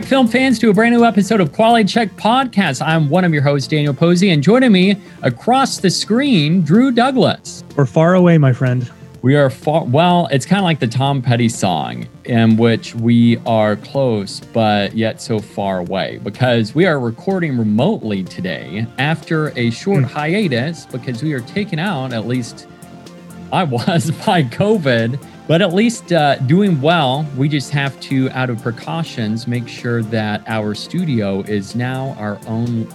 Back, film fans, to a brand new episode of Quality Check Podcast. I'm one of your hosts, Daniel Posey, and joining me across the screen, Drew Douglas. We're far away, my friend. We are far, well, it's kind of like the Tom Petty song, in which we are close, but yet so far away, because we are recording remotely today after a short hmm. hiatus, because we are taken out, at least I was, by COVID, but at least uh, doing well. We just have to, out of precautions, make sure that our studio is now our own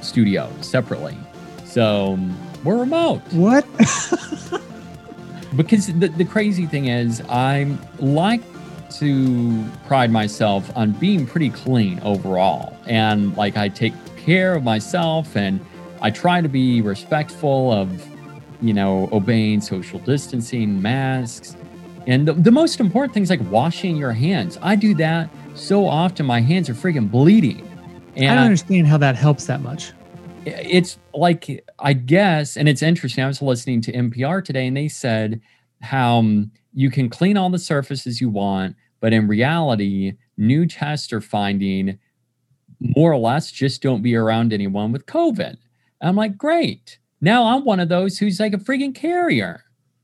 studio separately. So um, we're remote What? because the, the crazy thing is i like to pride myself on being pretty clean overall and like i take care of myself and i try to be respectful of you know obeying social distancing masks and the, the most important thing is like washing your hands i do that so often my hands are freaking bleeding And I don't understand how that helps that much. it's like I guess, and it's interesting. I was listening to NPR today, and they said how um, you can clean all the surfaces you want, but in reality, new tests are finding more or less just don't be around anyone with COVID. And I'm like, great. Now I'm one of those who's like a freaking carrier.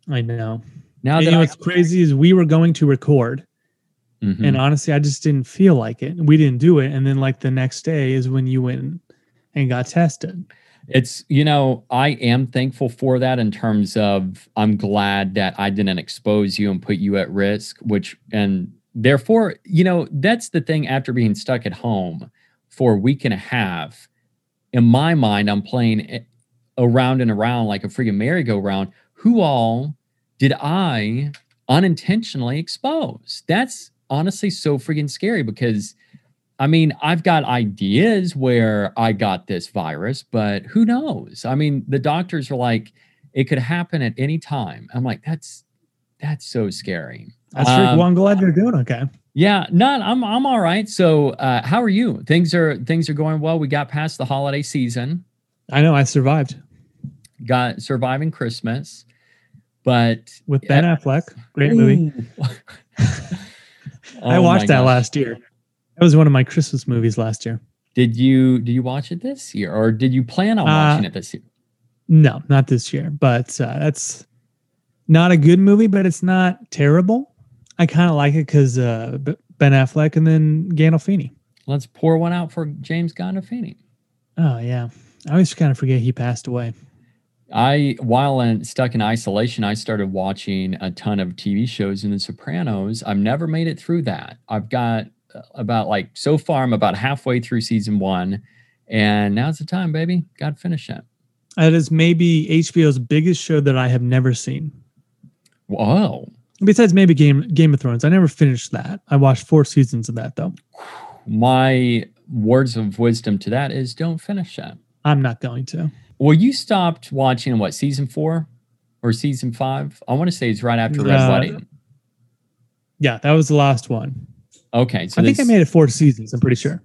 I know. Now And that you know I, what's crazy is we were going to record, Mhm. and honestly, I just didn't feel like it. We didn't do it, and then like the next day is when you went and got tested. it's you know i am thankful for that in terms of i'm glad that i didn't expose you and put you at risk which and therefore you know that's the thing after being stuck at home for a week and a half in my mind i'm playing around and around like a freaking merry-go-round who all did i unintentionally expose that's honestly so freaking scary because I mean, I've got ideas where I got this virus, but who knows? I mean, the doctors are like, it could happen at any time. I'm like, that's that's so scary. That's Um, true. Well, I'm glad you're doing okay. Yeah, not I'm I'm all right. So uh how are you? Things are things are going well. We got past the holiday season, I know I survived got surviving Christmas, but with Ben Affleck. Great movie. Ooh. I Oh watched that gosh. last year. That was one of my Christmas movies last year. Did you did you watch it this year or did you plan on Uh, watching it this year? No, not this year, but uh, that's not a good movie, but it's not terrible. I kind of like it because uh, Ben Affleck and then Gandolfini. Let's pour one out for James Gandolfini. Oh yeah, I always kind of forget he passed away. I, while in, stuck in isolation, I started watching a ton of TV shows in The Sopranos. I've never made it through that. I've got uh, about like so far, I'm about halfway through season one, and now's the time, baby. Got to finish it. That is maybe HBO's biggest show that I have never seen. Whoa, Besides maybe Game Game of Thrones, I never finished that. I watched four seasons of that though. my words of wisdom to that is don't finish it. I'm not going to. Well, you stopped watching what season four or season five? I want to say it's right after Red Uh, Wedding. Yeah, that was the last one. Okay, so I think I made it four seasons. I'm pretty sure.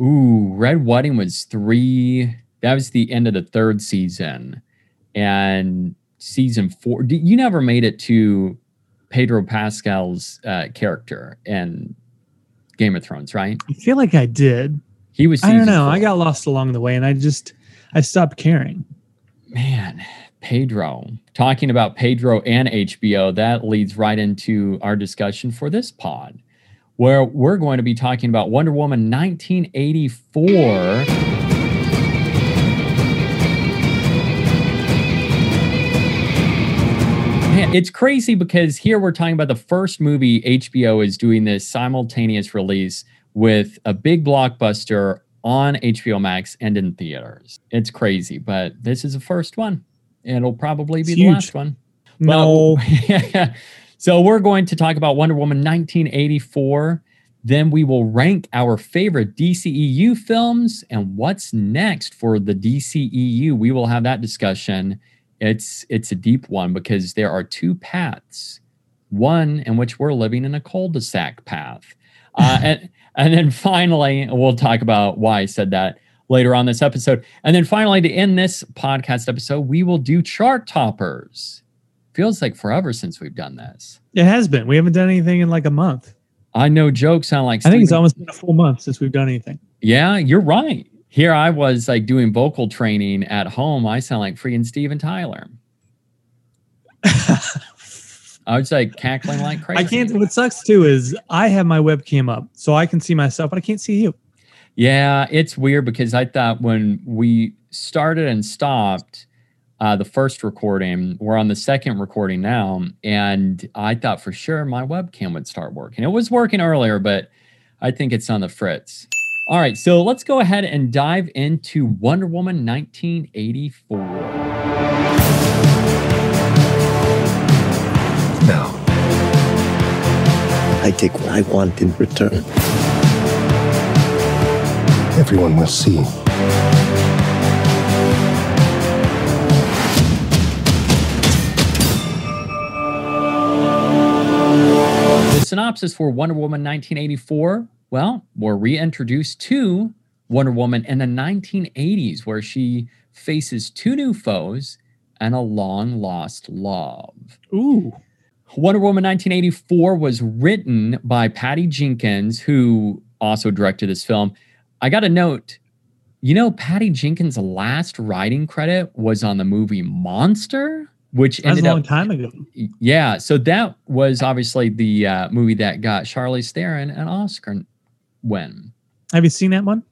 Ooh, Red Wedding was three. That was the end of the third season, and season four. You never made it to Pedro Pascal's uh, character in Game of Thrones, right? I feel like I did. He was. I don't know. I got lost along the way, and I just I stopped caring. man. Pedro. Talking about Pedro and HBO, that leads right into our discussion for this pod, where we're going to be talking about Wonder Woman 1984. Man, It's crazy because here we're talking about the first movie HBO is doing this simultaneous release with a big blockbuster on HBO Max and in theaters. It's crazy, but this is the first one. It'll probably be It's the huge. last one. No. Well, so we're going to talk about Wonder Woman 1984. Then we will rank our favorite DCEU films and what's next for the DCEU. We will have that discussion. It's it's a deep one because there are two paths. One in which we're living in a cul-de-sac path. Uh, and and then finally, we'll talk about why I said that later on this episode. And then finally, to end this podcast episode, we will do chart toppers. Feels like forever since we've done this. It has been. We haven't done anything in like a month. I know jokes sound like I think it's almost been a full month since we've done anything. Yeah, you're right. Here I was like doing vocal training at home. I sound like freaking Steven Tyler. I was like cackling like crazy. I can't. What sucks too is I have my webcam up, so I can see myself, but I can't see you. Yeah, it's weird because I thought when we started and stopped uh, the first recording, we're on the second recording now, and I thought for sure my webcam would start working. It was working earlier, but I think it's on the fritz. All right, so let's go ahead and dive into Wonder Woman 1984. I take what I want in return. Everyone will see. The synopsis for Wonder Woman 1984 well, we're reintroduced to Wonder Woman in the 1980s, where she faces two new foes and a long lost love. Ooh. Wonder Woman 1984 was written by Patty Jenkins, who also directed this film. I got a note. You know, Patty Jenkins' last writing credit was on the movie Monster, which That was ended a long up time ago. yeah, so that was obviously the uh, movie that got Charlize Theron an Oscar win. Have you seen that one?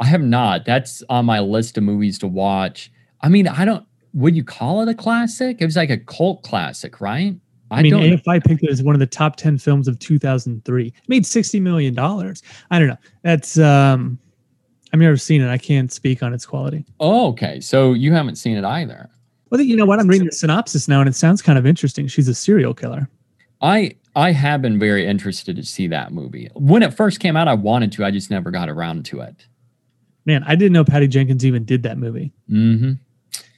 I have not. That's on my list of movies to watch. I mean, I don't. Would you call it a classic? It was like a cult classic, right? I, mean, don't. AFI picked it as one of the top 10 films of 2003. It made $60 million. I don't know. That's, um, I've never seen it. I can't speak on its quality. oh, okay. So you haven't seen it either. Well, you know what? I'm reading the synopsis now and it sounds kind of interesting. She's a serial killer. I I have been very interested to see that movie. When it first came out, I wanted to. I just never got around to it. Man, I didn't know Patty Jenkins even did that movie. hmm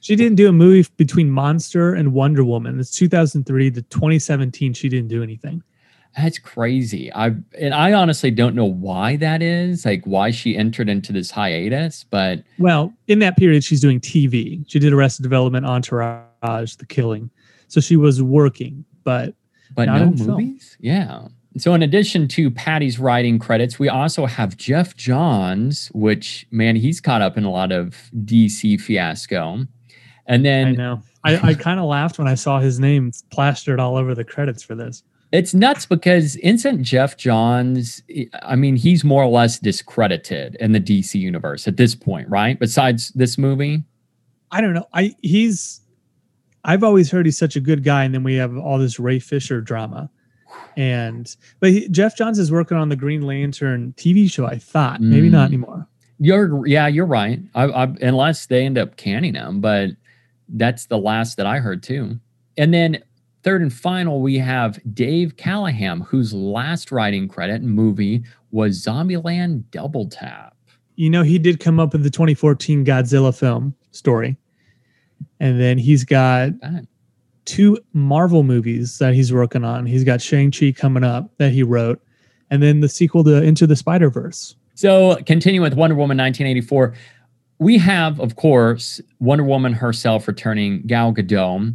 She didn't do a movie between Monster and Wonder Woman. It's 2003 to 2017. She didn't do anything. That's crazy. I and I honestly don't know why that is, like why she entered into this hiatus, but Well, in that period, she's doing TV. She did Arrested Development, Entourage, The Killing. So she was working, but but Not no in film. movies. Yeah. So in addition to Patty's writing credits, we also have Geoff Johns, which man, he's caught up in a lot of DC fiasco. And then I know. I, I kind of laughed when I saw his name plastered all over the credits for this. it's nuts because Instant Geoff Johns, I mean, he's more or less discredited in the DC universe at this point, right? Besides this movie. I don't know. I he's I've always heard he's such a good guy, and then we have all this Ray Fisher drama. And but he, Geoff Johns is working on the Green Lantern TV show. I thought maybe not Mm. anymore. You're yeah, you're right. I, I, unless they end up canning him, but that's the last that I heard too. And then third and final, we have Dave Callaham, whose last writing credit movie was Zombieland Double Tap. You know, he did come up with the 2014 Godzilla film story, and then he's got That- two Marvel movies that he's working on. He's got Shang Chi coming up that he wrote, and then the sequel to Into the Spider Verse. So, continuing with Wonder Woman 1984, we have, of course, Wonder Woman herself returning, Gal Gadot,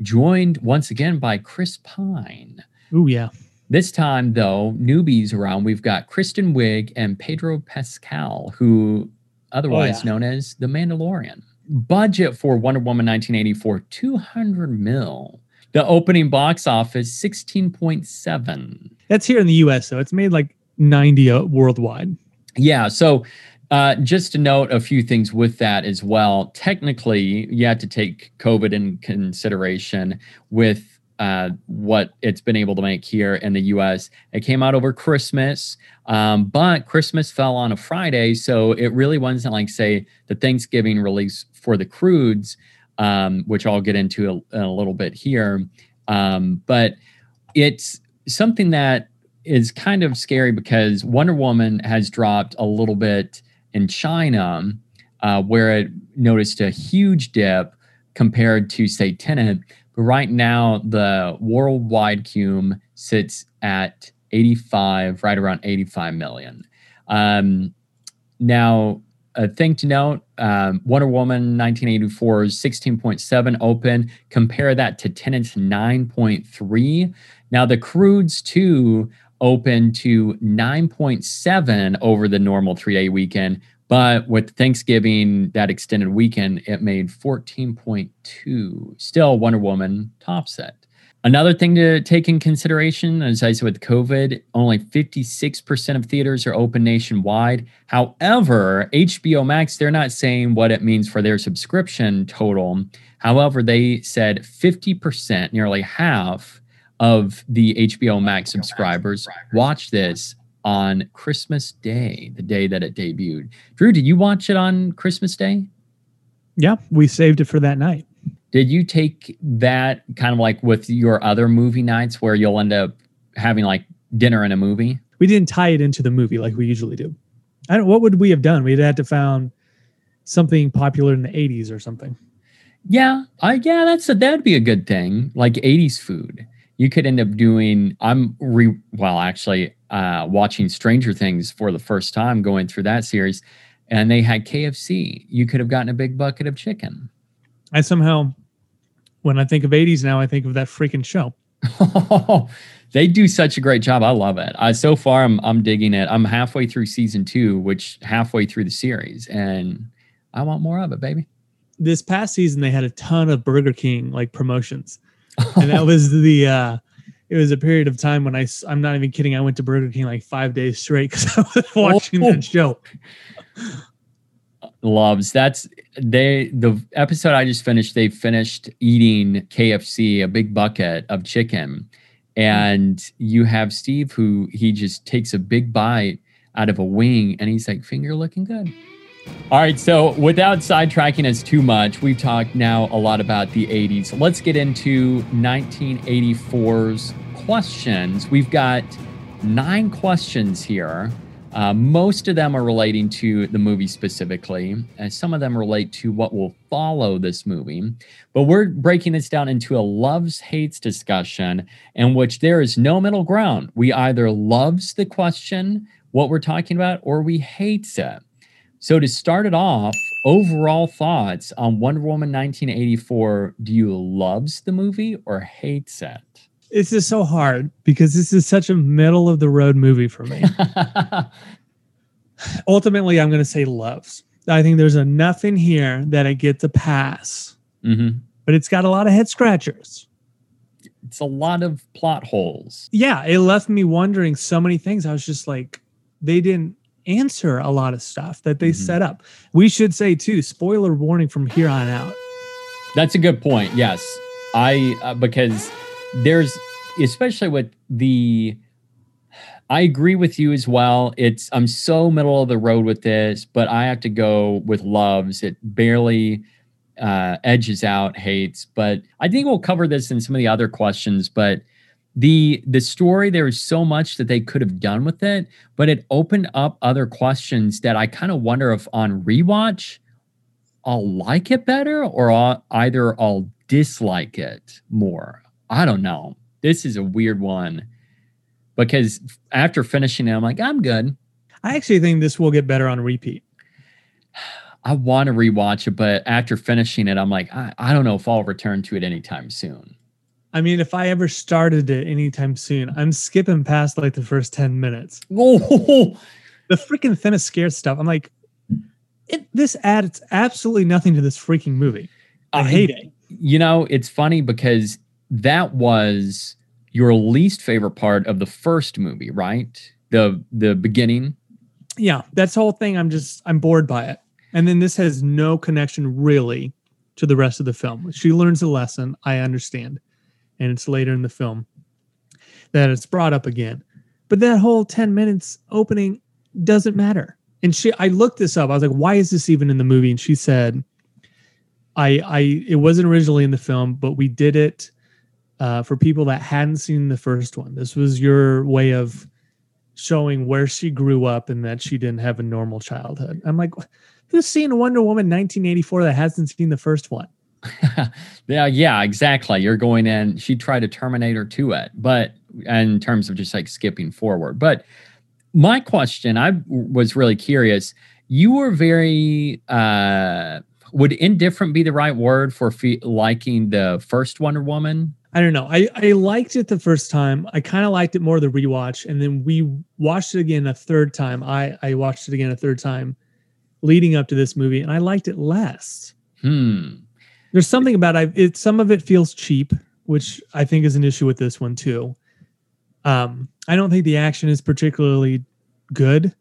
joined once again by Chris Pine. Oh yeah, This time, though, newbies around, we've got Kristen Wiig and Pedro Pascal, who oh, otherwise yeah. known as the Mandalorian. Budget for Wonder Woman 1984, 200 mil. The opening box office, 16.7. that's here in the U.S. though. It's made like 90 uh, worldwide. Yeah. So, uh, just to note a few things with that as well. Technically, you have to take COVID in consideration with uh, what it's been able to make here in the US. It came out over Christmas, um, but Christmas fell on a Friday. So it really wasn't like, say, the Thanksgiving release for the Croods, um, which I'll get into a, in a little bit here. Um, but it's something that is kind of scary because Wonder Woman has dropped a little bit in China, uh, where it noticed a huge dip compared to, say, Tenet. Right now, the worldwide cume sits at 85, right around 85 million. Um, now, a thing to note um, Wonder Woman 1984 is 16.7 open. Compare that to Tenet's 9.3. Now, the Croods 2 open to 9.7 over the normal three day weekend, but with Thanksgiving, that extended weekend, it made 14.2. Still, Wonder Woman top set. Another thing to take in consideration, as I said with COVID, only 56% of theaters are open nationwide. However, HBO Max, they're not saying what it means for their subscription total. However, they said 50%, nearly half of the HBO Max subscribers watch this on Christmas Day, the day that it debuted. Drew, did you watch it on Christmas Day? Yeah, we saved it for that night. Did you take that kind of like with your other movie nights where you'll end up having like dinner and a movie? We didn't tie it into the movie like we usually do. I don't. What would we have done? We'd had to found something popular in the '80s or something. Yeah, I yeah, that's a, that'd be a good thing. Like '80s food. You could end up doing. I'm re well, actually, uh, watching Stranger Things for the first time, going through that series, and they had KFC. You could have gotten a big bucket of chicken. I somehow, when I think of 80s now, I think of that freaking show. they do such a great job. I love it. I, so far, I'm I'm digging it. I'm halfway through season two, which halfway through the series, and I want more of it, baby. This past season, they had a ton of Burger King like promotions, and that was the. uh it was a period of time when I, I'm not even kidding. I went to Burger King like five days straight because I was watching oh. that show loves that's they the episode i just finished they finished eating kfc a big bucket of chicken and you have steve who he just takes a big bite out of a wing and he's like finger looking good all right so without sidetracking us too much we've talked now a lot about the 80s let's get into 1984's questions we've got nine questions here uh, most of them are relating to the movie specifically, and some of them relate to what will follow this movie. But we're breaking this down into a loves hates discussion in which there is no middle ground. We either loves the question, what we're talking about, or we hates it. So to start it off, overall thoughts on Wonder Woman 1984. Do you loves the movie or hates it? This is so hard because this is such a middle of the road movie for me. Ultimately, I'm going to say loves. I think there's enough in here that it gets a pass, mm-hmm. but it's got a lot of head scratchers. It's a lot of plot holes. Yeah, it left me wondering so many things. I was just like, they didn't answer a lot of stuff that they mm-hmm. set up. We should say too, spoiler warning from here on out. That's a good point. Yes, I uh, because there's especially with the I agree with you as well. It's I'm so middle of the road with this, but I have to go with loves. It barely uh, edges out hates, but I think we'll cover this in some of the other questions. But the the story there is so much that they could have done with it, but it opened up other questions that I kind of wonder if on rewatch I'll like it better or I'll, either I'll dislike it more. I don't know. This is a weird one because after finishing it, I'm like, I'm good. I actually think this will get better on repeat. I want to rewatch it, but after finishing it, I'm like, I, I don't know if I'll return to it anytime soon. I mean, if I ever started it anytime soon, I'm skipping past like the first 10 minutes. Oh, the freaking Themyscira stuff. I'm like, it, this adds absolutely nothing to this freaking movie. I, I hate it. You know, it's funny because that was your least favorite part of the first movie, right? The the beginning. Yeah, that's the whole thing. I'm just I'm bored by it. And then this has no connection really to the rest of the film. She learns a lesson. I understand. And it's later in the film that it's brought up again. But that whole 10 minutes opening doesn't matter. And she I looked this up. I was like, why is this even in the movie? And she said, I I it wasn't originally in the film, but we did it uh, for people that hadn't seen the first one. This was your way of showing where she grew up and that she didn't have a normal childhood. I'm like, who's seen Wonder Woman 1984 that hasn't seen the first one? yeah, yeah, exactly. You're going in. She tried to Terminator to it, but in terms of just like skipping forward. But my question, I was really curious. You were very uh would indifferent be the right word for fe- liking the first Wonder Woman? I don't know. I, I liked it the first time. I kind of liked it more the rewatch. And then we watched it again a third time. I, I watched it again a third time leading up to this movie, and I liked it less. Hmm. There's something about it. It some of it feels cheap, which I think is an issue with this one too. Um, I don't think the action is particularly good.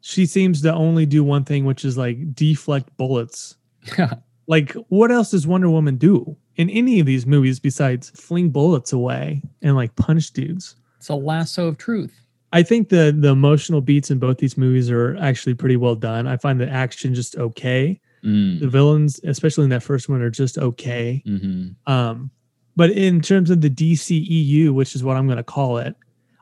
She seems to only do one thing, which is like deflect bullets. like, what else does Wonder Woman do in any of these movies besides fling bullets away and like punch dudes? It's a lasso of truth. I think the the emotional beats in both these movies are actually pretty well done. I find the action just okay. Mm. The villains, especially in that first one, are just okay. Mm-hmm. Um, but in terms of the DCEU, which is what I'm going to call it,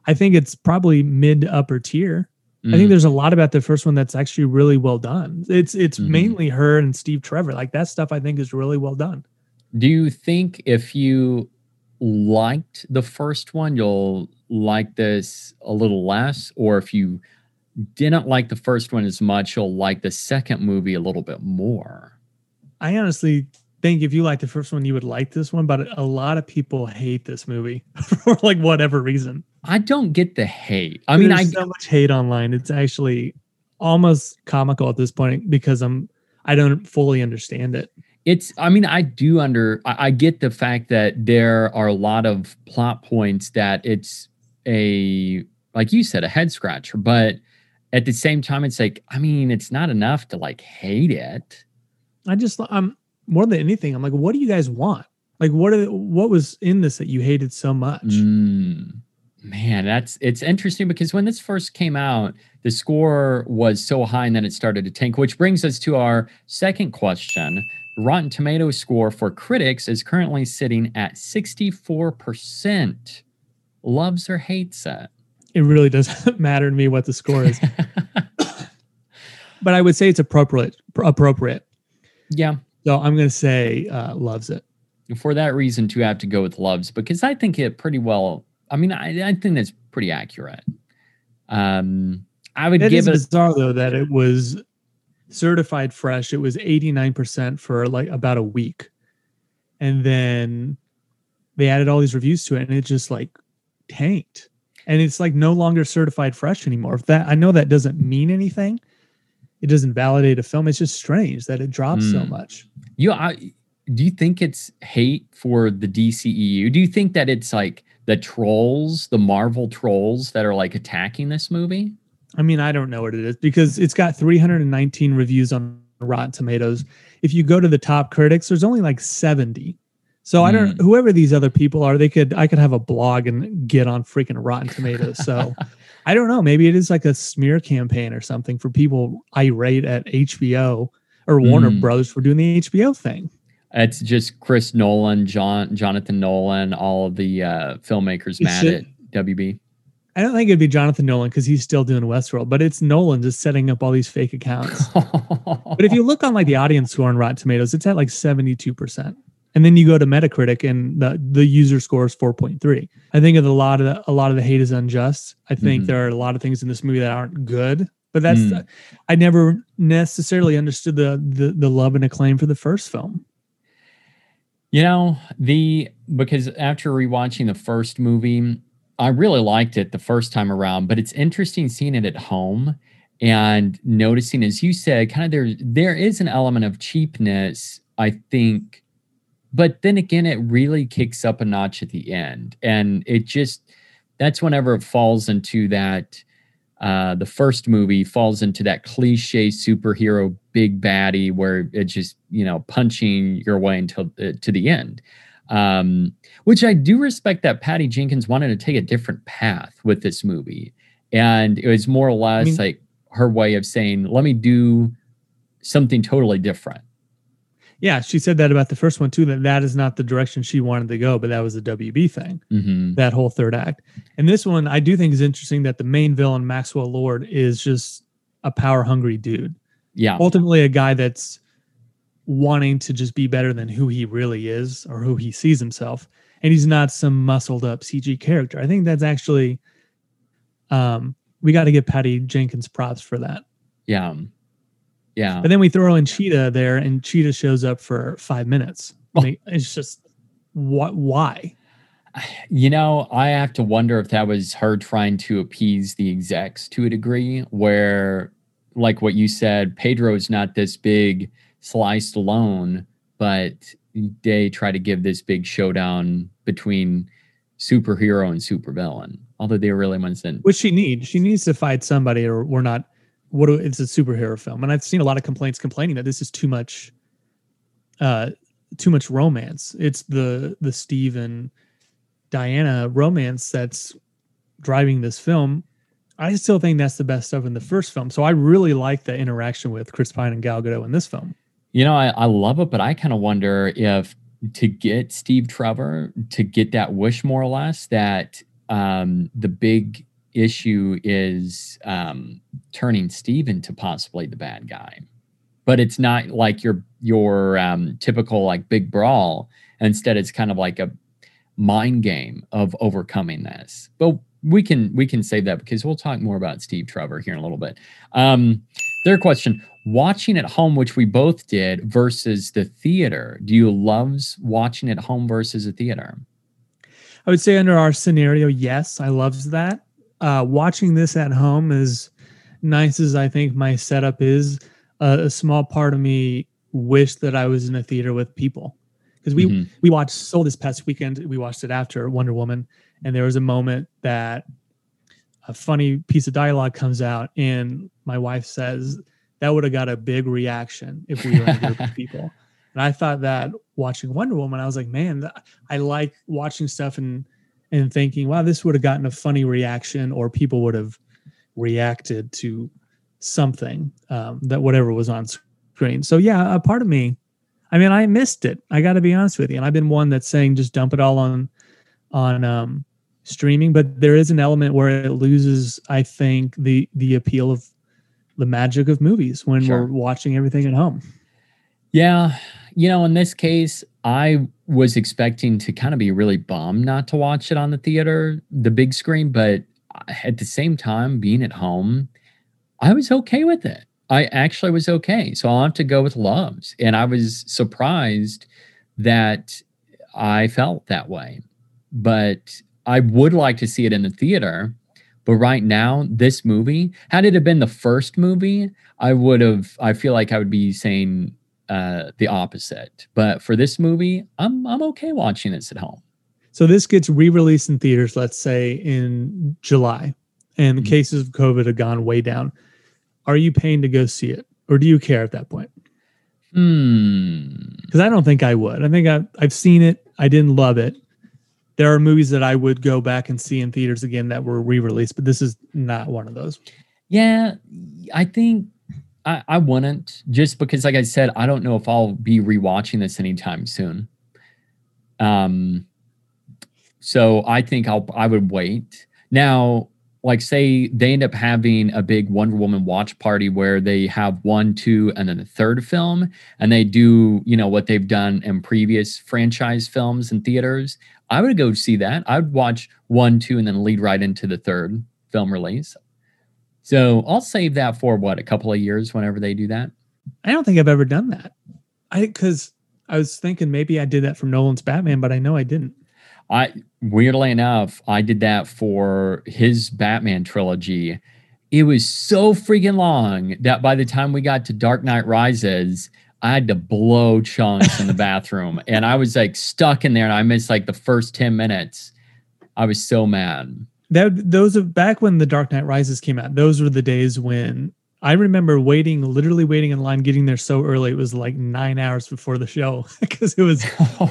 I think it's probably mid upper tier. I think Mm. there's a lot about the first one that's actually really well done. It's it's Mhm. mainly her and Steve Trevor. Like that stuff I think is really well done. Do you think if you liked the first one, you'll like this a little less? Or if you didn't like the first one as much, you'll like the second movie a little bit more? I honestly think if you like the first one, you would like this one, but a lot of people hate this movie for like whatever reason. I don't get the hate. I mean, I so much hate online. It's actually almost comical at this point because I'm I don't fully understand it. it's i mean i do under I, I get the fact that there are a lot of plot points that it's a like you said a head scratcher but at the same time it's like i mean it's not enough to like hate it I just I'm more than anything. I'm like, what do you guys want? Like, what are what was in this that you hated so much? Mm, man that's it's interesting because when this first came out the score was so high and then it started to tank which brings us to our second question rotten Tomato score for critics is currently sitting at 64% loves or hates it It really doesn't matter to me what the score is, but I would say it's appropriate. Appropriate. yeah So I'm going to say uh, loves it. for that reason to have to go with loves because i think it pretty well i mean i, I think that's pretty accurate um i would It give it bizarre though that it was certified fresh. It was 89% for like about a week. And then they added all these reviews to it and it just like tanked. And it's like no longer certified fresh anymore. If that I know that doesn't mean anything. It doesn't validate a film. It's just strange that it drops so Mm. much. You, I, do you think it's hate for the DCEU? Do you think that it's like the trolls, the Marvel trolls that are like attacking this movie? I mean, I don't know what it is because it's got 319 reviews on Rotten Tomatoes. If you go to the top critics, there's only like 70. So I don't whoever these other people are, they could I could have a blog and get on freaking Rotten Tomatoes. So I don't know. Maybe it is like a smear campaign or something for people irate at HBO or Warner Mm. Brothers for doing the HBO thing. It's just Chris Nolan, John, Jonathan Nolan, all of the uh, filmmakers It mad should- at WB. I don't think it'd be Jonathan Nolan because he's still doing Westworld, but it's Nolan just setting up all these fake accounts. But if you look on like the audience score on Rotten Tomatoes, it's at like 72%. And then you go to Metacritic and the, the user score is 4.3. I think of a lot of the, a lot of the hate is unjust. I think Mhm. there are a lot of things in this movie that aren't good. But that's Mm. I never necessarily understood the, the the love and acclaim for the first film. You know, the because after rewatching the first movie, I really liked it the first time around, but it's interesting seeing it at home and noticing, as you said, kind of there there is an element of cheapness, I think, but then again, it really kicks up a notch at the end. And it just that's whenever it falls into that uh, the first movie falls into that cliche superhero big baddie where it's just you know punching your way until uh, to the end. Um, which I do respect that Patty Jenkins wanted to take a different path with this movie. And it was more or less mean- like her way of saying, let me do something totally different. Yeah, she said that about the first one too. That that is not the direction she wanted to go, but that was the WB thing. hmm That whole third act, and this one I do think is interesting that the main villain Maxwell Lord is just a power hungry dude. Yeah. Ultimately, a guy that's wanting to just be better than who he really is or who he sees himself, and he's not some muscled up CG character. I think that's actually, um, we got to give Patty Jenkins props for that. Yeah. Yeah. But then we throw in Cheetah there, and Cheetah shows up for five minutes. I oh. mean, it's just what? Why? You know, I have to wonder if that was her trying to appease the execs to a degree, where, like what you said, Pedro's not this big sliced alone, but they try to give this big showdown between superhero and supervillain. Although they were really wasn't. Which she needs. She needs to fight somebody, or we're not. What? do- It's a superhero film, and I've seen a lot of complaints complaining that this is too much. Uh, too much romance. It's the the Steve and Diana romance that's driving this film. I still think that's the best stuff in the first film. So I really like the interaction with Chris Pine and Gal Gadot in this film. You know, I, I love it, but I kind of wonder if to get Steve Trevor to get that wish more or less, that um, the big issue is um, turning Steve into possibly the bad guy. But it's not like your your um, typical like big brawl. Instead, it's kind of like a mind game of overcoming this. But we can we can save that because we'll talk more about Steve Trevor here in a little bit. Um, question: Watching at home, which we both did, versus the theater. Do you love watching at home versus a theater? I would say under our scenario, yes, I loves that. Uh, watching this at home, as nice as I think my setup is, uh, a small part of me wished that I was in a theater with people because we Mhm. we watched Soul this past weekend. We watched it after Wonder Woman, and there was a moment that a funny piece of dialogue comes out, and my wife says that would have got a big reaction if we were in a group of people. And I thought that watching Wonder Woman, I was like, man, I like watching stuff and and thinking, wow, this would have gotten a funny reaction, or people would have reacted to something um, that whatever was on screen. So yeah, a part of me, I mean, I missed it. I got to be honest with you, and I've been one that's saying just dump it all on on um, streaming, but there is an element where it loses, I think, the the appeal of the magic of movies when Sure. we're watching everything at home. Yeah. You know, in this case, I was expecting to kind of be really bummed not to watch it on the theater, the big screen, but uh, at the same time, being at home, I was okay with it. I actually was okay. So I'll have to go with loves. And I was surprised that I felt that way. But I would like to see it in the theater. But right now, this movie, had it have been the first movie, I would have, I feel like I would be saying uh the opposite. But for this movie, I'm I'm okay watching this at home. So this gets re-released in theaters, let's say in July, and the Mhm. cases of COVID have gone way down. Are you paying to go see it, or do you care at that point? Hmm. Because I don't think I would. I think I, I've seen it. I didn't love it. There are movies that I would go back and see in theaters again that were re-released, but this is not one of those. Yeah, I think I, I wouldn't just because, like I said, I don't know if I'll be rewatching this anytime soon. Um, so I think I'll I would wait. Now, like say they end up having a big Wonder Woman watch party where they have one, two, and then the third film, and they do you know what they've done in previous franchise films and theaters. I would go see that. I would watch one, two, and then lead right into the third film release. So I'll save that for what a couple of years whenever they do that. I don't think I've ever done that. I because I was thinking maybe I did that from Nolan's Batman, but I know I didn't. I weirdly enough, I did that for his Batman trilogy. It was so freaking long that by the time we got to Dark Knight Rises, I had to blow chunks in the bathroom. And I was like stuck in there and I missed like the first 10 minutes. I was so mad. That those of back when the Dark Knight Rises came out. Those were the days when I remember waiting, literally waiting in line, getting there so early. It was like nine hours before the show because it was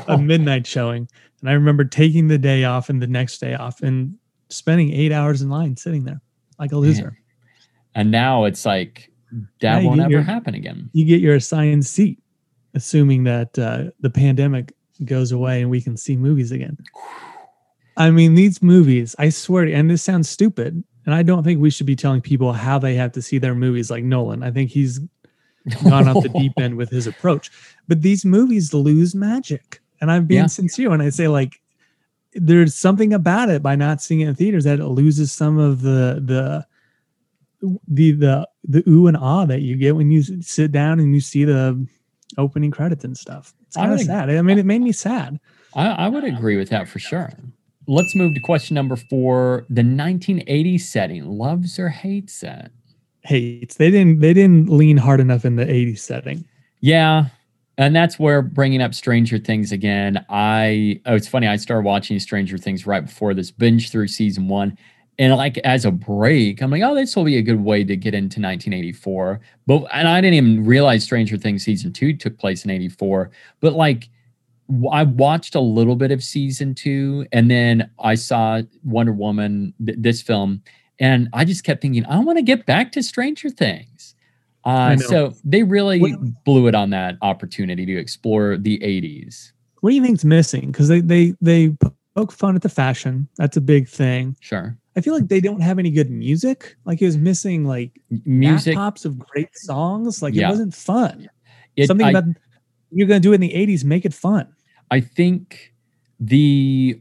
a midnight showing. And I remember taking the day off and the next day off and spending eight hours in line sitting there like a loser. and now it's like that you won't ever your- happen again. You get your assigned seat, assuming that uh, the pandemic goes away and we can see movies again. I mean, these movies, I swear, to- and this sounds stupid, and I don't think we should be telling people how they have to see their movies like Nolan. I think he's gone off the deep end with his approach. But these movies lose magic. And I'm being Yeah. sincere when I say like there's something about it by not seeing it in theaters that it loses some of the the the the the ooh and ah that you get when you sit down and you see the opening credits and stuff. It's kind of sad. I mean, it made me sad. I, I would agree with that for sure. Let's move to question number four. The 1980 setting, loves or hates it? Hates. They didn't they didn't lean hard enough in the 80s setting. Yeah. And that's where bringing up Stranger Things again. I, oh, it's funny. I started watching Stranger Things right before this, binge through season one. And like as a break, I'm like, oh, this will be a good way to get into 1984. But, and I didn't even realize Stranger Things season two took place in 84. But like, I watched a little bit of season two and then I saw Wonder Woman, th- this film, and I just kept thinking, I want to get back to Stranger Things. Uh, so they really What- blew it on that opportunity to explore the 80s. What do you think's missing? Because they they they poke fun at the fashion. That's a big thing. Sure. I feel like they don't have any good music. Like it was missing like Music. pops of great songs. Like Yeah. it wasn't fun. it- Something I, about you're gonna do it in the 80s, make it fun. I think the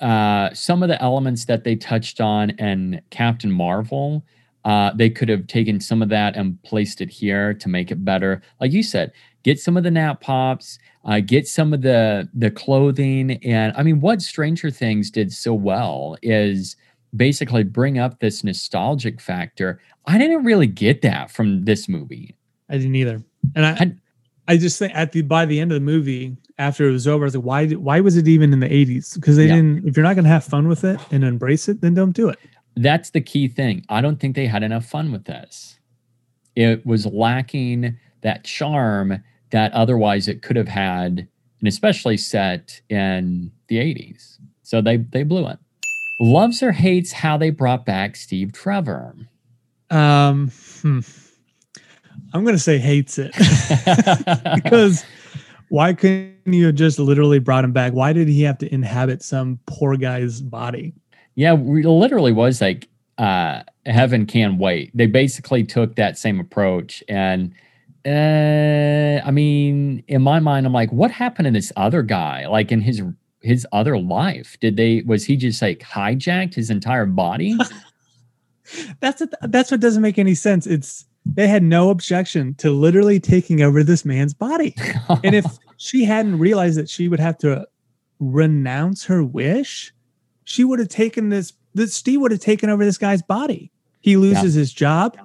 uh, some of the elements that they touched on in Captain Marvel, uh, they could have taken some of that and placed it here to make it better. Like you said, get some of the nap pops, uh, get some of the the clothing, and I mean, what Stranger Things did so well is basically bring up this nostalgic factor. I didn't really get that from this movie. I didn't either. And I, I- I just think at the by the end of the movie, after it was over, I was like, why why was it even in the 80s? Because they Yeah. didn't. If you're not gonna have fun with it and embrace it, then don't do it. that's the key thing. I don't think they had enough fun with this. It was lacking that charm that otherwise it could have had, and especially set in the 80s. So they they blew it. Loves or hates how they brought back Steve Trevor. Um, hmm. I'm gonna say hates it because why couldn't you have just literally brought him back? Why did he have to inhabit some poor guy's body? yeah, we literally was like uh heaven can wait. They basically took that same approach and uh I mean, in my mind I'm like what happened to this other guy like in his his other life? Did they was he just like hijacked his entire body? That's. That's what doesn't make any sense. It's they had no objection to literally taking over this man's body. And if she hadn't realized that she would have to renounce her wish, she would have taken this. This Steve would have taken over this guy's body. He loses his job.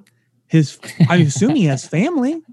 His, I assume he has family.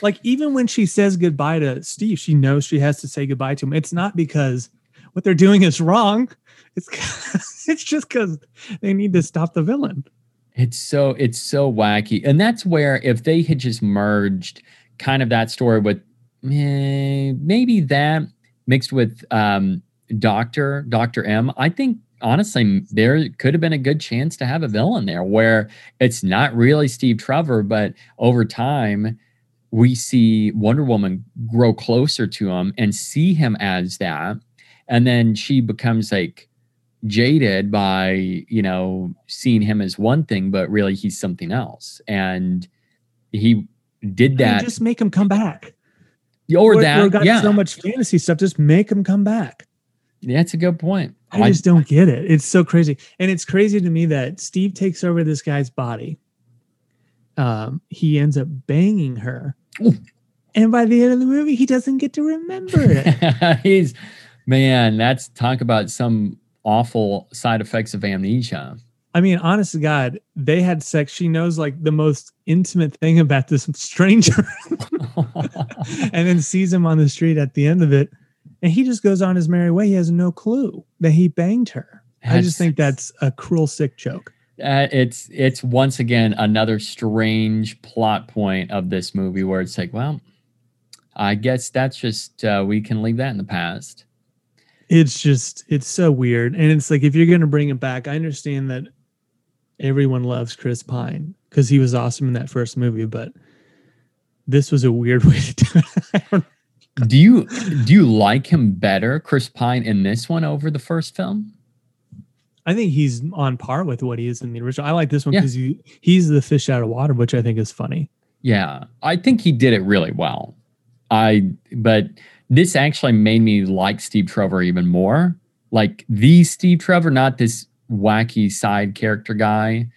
Like even when she says goodbye to Steve, she knows she has to say goodbye to him. It's not because what they're doing is wrong. It's it's just because they need to stop the villain. It's so it's so wacky, and that's where if they had just merged kind of that story with eh, maybe that mixed with um, Doctor Doctor M, I think honestly there could have been a good chance to have a villain there where it's not really Steve Trevor, but over time we see Wonder Woman grow closer to him and see him as that, and then she becomes like jaded by you know seeing him as one thing but really he's something else and he did I mean, that just make him come back. or We're- that we've got yeah so much fantasy stuff. Just make him come back. Yeah, that's a good point I just don't get it. It's so crazy. And it's crazy to me that Steve takes over this guy's body. Um, he ends up banging her. Ooh. And by the end of the movie, he doesn't get to remember it. he's man that's talk about some awful side effects of amnesia I mean, honest to God, they had sex. She knows like the most intimate thing about this stranger and then sees him on the street at the end of it. And he just goes on his merry way. He has no clue that he banged her. I just think that's a cruel, sick joke. uh, it's it's once again another strange plot point of this movie where it's like, well, I guess that's just uh, we can leave that in the past. It's just it's so weird, and it's like if you're gonna bring it back, I understand that everyone loves Chris Pine because he was awesome in that first movie, but this was a weird way to do it. Do you do you like him better, Chris Pine, in this one over the first film? I think he's on par with what he is in the original. I like this one Yeah. because he, he's the fish out of water, which I think is funny. Yeah, I think he did it really well. I but this actually made me like Steve Trevor even more. Like the Steve Trevor, not this wacky side character guy.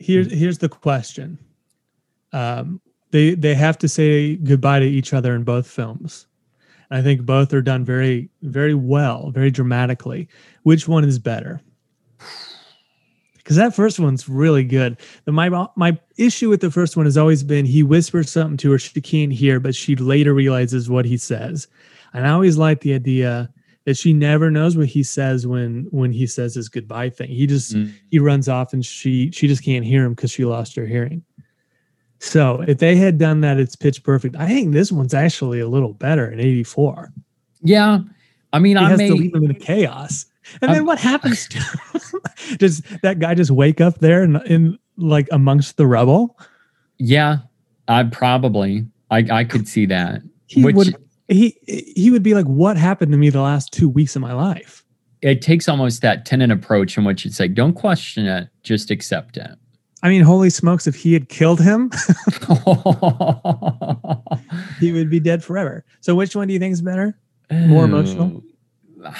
Here's here's the question. Um, they they have to say goodbye to each other in both films. I think both are done very very well, very dramatically. Which one is better? Because that first one's really good. The, my my issue with the first one has always been he whispers something to her she can't hear, but she later realizes what he says. And I always like the idea that she never knows what he says when when he says his goodbye thing. He just Mm. he runs off and she she just can't hear him because she lost her hearing. So if they had done that, it's pitch perfect. I think this one's actually a little better in '84. Yeah, I mean, He I has may to leave him in chaos, and then I'm- what happens to? Does that guy just wake up there in, in like amongst the rubble? yeah, I probably I I could see that. He Which- would he he would be like, "What happened to me the last two weeks of my life?" It takes almost that Tenet approach in which it's like, don't question it, just accept it. I mean, holy smokes! If he had killed him, he would be dead forever. So, which one do you think is better? More emotional?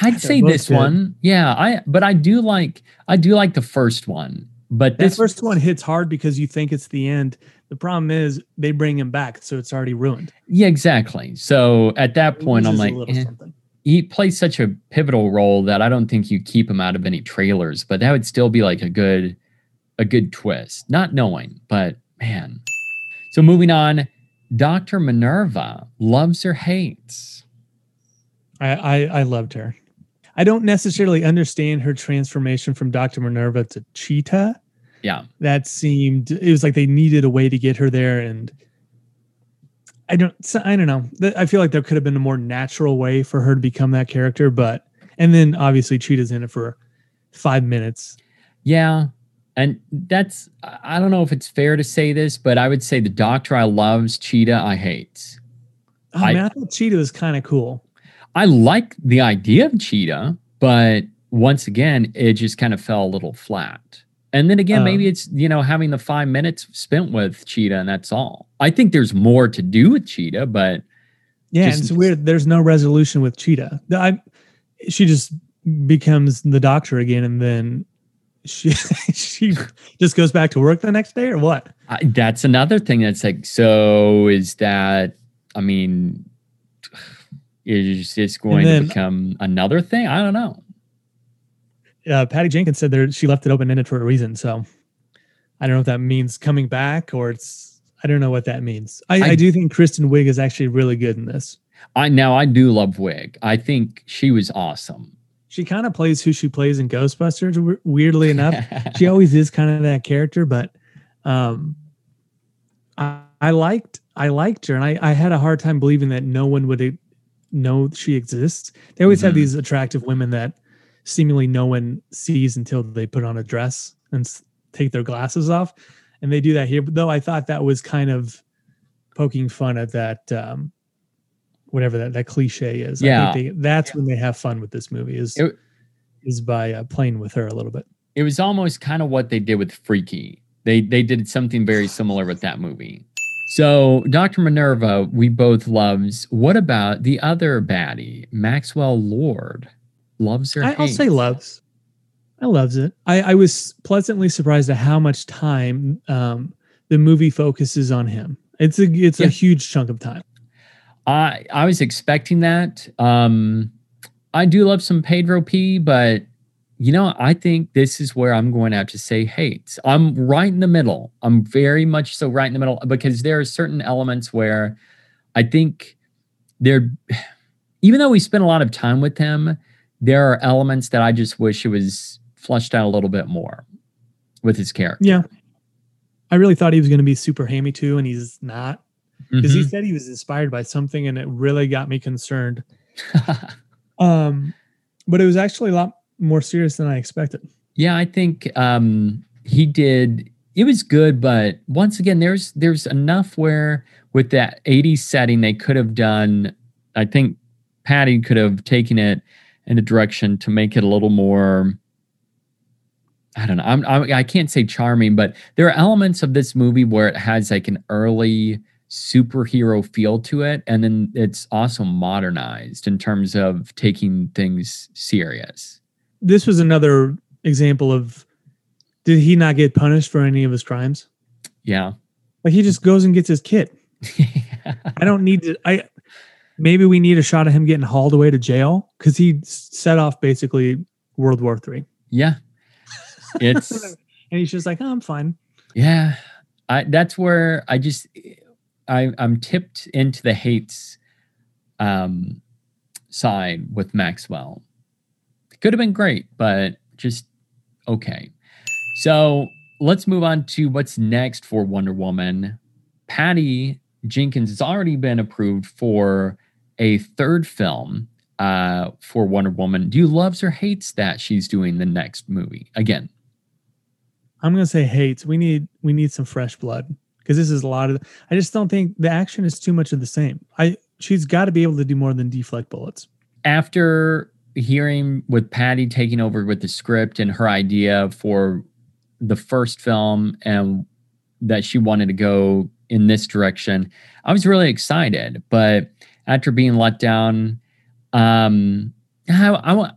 I'd say this good. one. Yeah, I but I do like I do like the first one. But That first one hits hard because you think it's the end. The problem is they bring him back, so it's already ruined. Yeah, exactly. So at that point, I'm like, eh. he plays such a pivotal role that I don't think you keep him out of any trailers. But that would still be like a good, a good twist. Not knowing, but man. So moving on, Doctor Minerva loves or hates. I, I I loved her. I don't necessarily understand her transformation from Doctor Minerva to Cheetah. Yeah, That seemed it was like they needed a way to get her there, and I don't I don't know. I feel like there could have been a more natural way for her to become that character, but and then obviously Cheetah's in it for five minutes. yeah, and that's I I don't know if it's fair to say this, but I would say the Doctor I loves, Cheetah I hates. Oh I- man, I thought Cheetah was kind of cool. I like the idea of Cheetah, but once again, it just kind of fell a little flat. And then again, maybe Um, it's, you know, having the five minutes spent with Cheetah and that's all. I think there's more to do with Cheetah, but Yeah, Just- and it's weird. There's no resolution with Cheetah. I, she just becomes the doctor again, and then she she just goes back to work the next day, or what? I, that's another thing that's like, so is that, I mean, is this going then- to become another thing? I don't know. Uh, Patty Jenkins said there she left it open ended for a reason. So I don't know if that means coming back or it's I don't know what that means. I, I, I- do think Kristen Wiig is actually really good in this. I now I do love Wiig. I think she was awesome. She kind of plays who she plays in Ghostbusters. Weirdly enough, she always is kind of that character, but um, I, I liked I liked her, and I, I had a hard time believing that no one would know she exists. They always have Mhm. these attractive women that seemingly no one sees until they put on a dress and s- take their glasses off, and they do that here. But though I thought that was kind of poking fun at that. Um, whatever that, that cliche is I Yeah. think they, that's when they have fun with this movie is It- is by uh, playing with her a little bit it was almost kind of what they did with Freaky. They they did something very similar with that movie. So Dr. Minerva, we both loves. What about the other baddie, Maxwell Lord? Loves her. I, I'll say loves. I loves it. I, I was pleasantly surprised at how much time um, the movie focuses on him. It's a it's Yeah. a huge chunk of time. I I was expecting that. Um, I do love some Pedro P, but you know, I think this is where I'm going to have to say hates. I'm right in the middle. I'm very much so right in the middle because there are certain elements where I think there, even though we spent a lot of time with him, there are elements that I just wish it was flushed out a little bit more. with his character. Yeah. I really thought he was going to be super hammy too, and he's not. Because he Mhm. said he was inspired by something, and it really got me concerned. Um, but it was actually a lot more serious than I expected. Yeah, I think um he did it was good, but once again, there's there's enough where with that 80s setting they could have done I think Patty could have taken it in a direction to make it a little more I don't know. I'm, I'm I can't say charming, but there are elements of this movie where it has like an early superhero feel to it, and then it's also modernized in terms of taking things serious. This was another example of did he not get punished for any of his crimes? Yeah. Like he just goes and gets his kit. I don't need to. I maybe we need a shot of him getting hauled away to jail because he set off basically World War Three, yeah. It's and he's just like, oh, I'm fine. yeah. I that's where I just I I'm tipped into the hates um side with Maxwell. Could have been great, but just okay. So let's move on to what's next for Wonder Woman. Patty Jenkins has already been approved for a third film uh, for Wonder Woman. Do you loves or hates that she's doing the next movie again? I'm gonna say hates. We need we need some fresh blood because this is a lot of. I just don't think the action is too much of the same. I she's got to be able to do more than deflect bullets. after hearing with Patty taking over with the script and her idea for the first film and that she wanted to go in this direction, I was really excited. But after being let down, um, I, I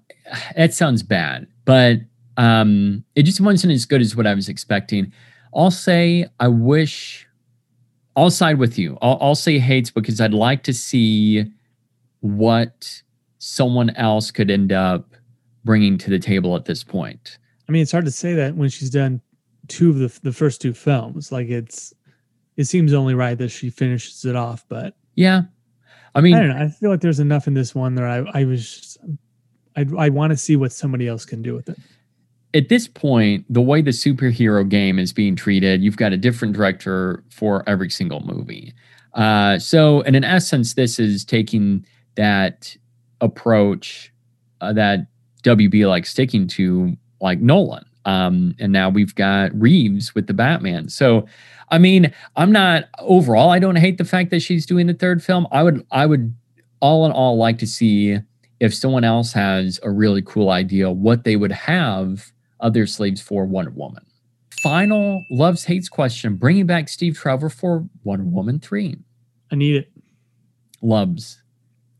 that sounds bad, but um, it just wasn't as good as what I was expecting. I'll say I wish. I'll side with you. I'll, I'll say hates because I'd like to see what someone else could end up bringing to the table at this point. I mean, it's hard to say that when she's done two of the the first two films. Like it's it seems only right that she finishes it off. But Yeah. I mean, I don't know. I feel like there's enough in this one that I I was just, I I want to see what somebody else can do with it. at this point, the way the superhero game is being treated, you've got a different director for every single movie. Uh, so, and in essence, this is taking that approach uh, that WB likes sticking to, like Nolan. Um, and now we've got Reeves with the Batman. So, I mean, I'm not overall. I don't hate the fact that she's doing the third film. I would, I would, all in all, like to see if someone else has a really cool idea what they would have other slaves for Wonder Woman. Final loves hates question: bringing back Steve Trevor for Wonder Woman three. I need it. Loves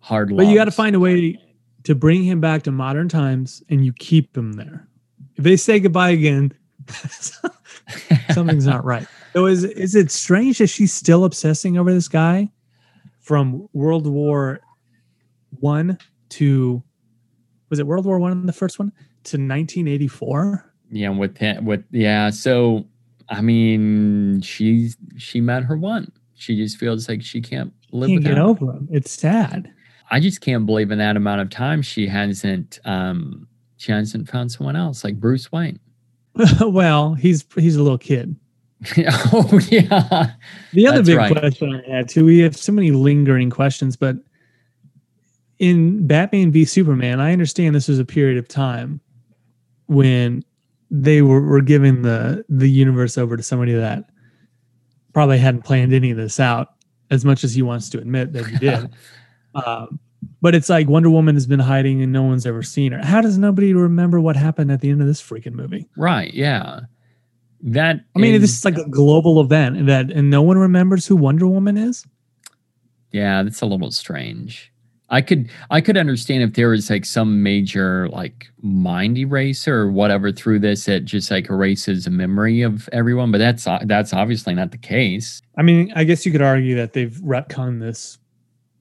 hard. But you got to find a way to bring him back to modern times, and you keep him there. If they say goodbye again, something's not right. So is is it strange that she's still obsessing over this guy from World War One to was it World War One in the first one to 1984? yeah, with him, with yeah. So I mean, she's she met her one. She just feels like she can't live Can't without. get him. over him. It's sad. I just can't believe in that amount of time she hasn't um she hasn't found someone else like Bruce Wayne. well, he's he's a little kid. oh yeah. The other That's big right. question I had too, we have so many lingering questions, but in Batman v Superman, I understand this was a period of time when they were, were giving the the universe over to somebody that probably hadn't planned any of this out as much as he wants to admit that he did. um, but it's like Wonder Woman has been hiding and no one's ever seen her. How does nobody remember what happened at the end of this freaking movie? Right, yeah. That I mean, is- this is like a global event that and no one remembers who Wonder Woman is. Yeah, that's a little strange. I could I could understand if there was like some major like mind eraser or whatever through this that just like erases a memory of everyone, but that's that's obviously not the case. I mean, I guess you could argue that they've retconned this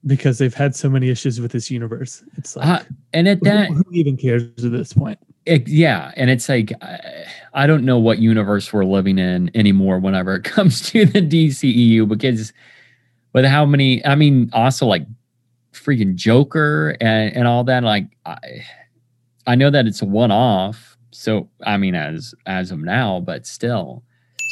because they've had so many issues with this universe. It's like, Uh, and at who- that, who, even cares at this point? it, yeah, and it's like I, I don't know what universe we're living in anymore. Whenever it comes to the DCEU, because with how many, I mean, also like freaking Joker and and all that. Like, I, I know that it's a one off, So I mean, as as of now, but still.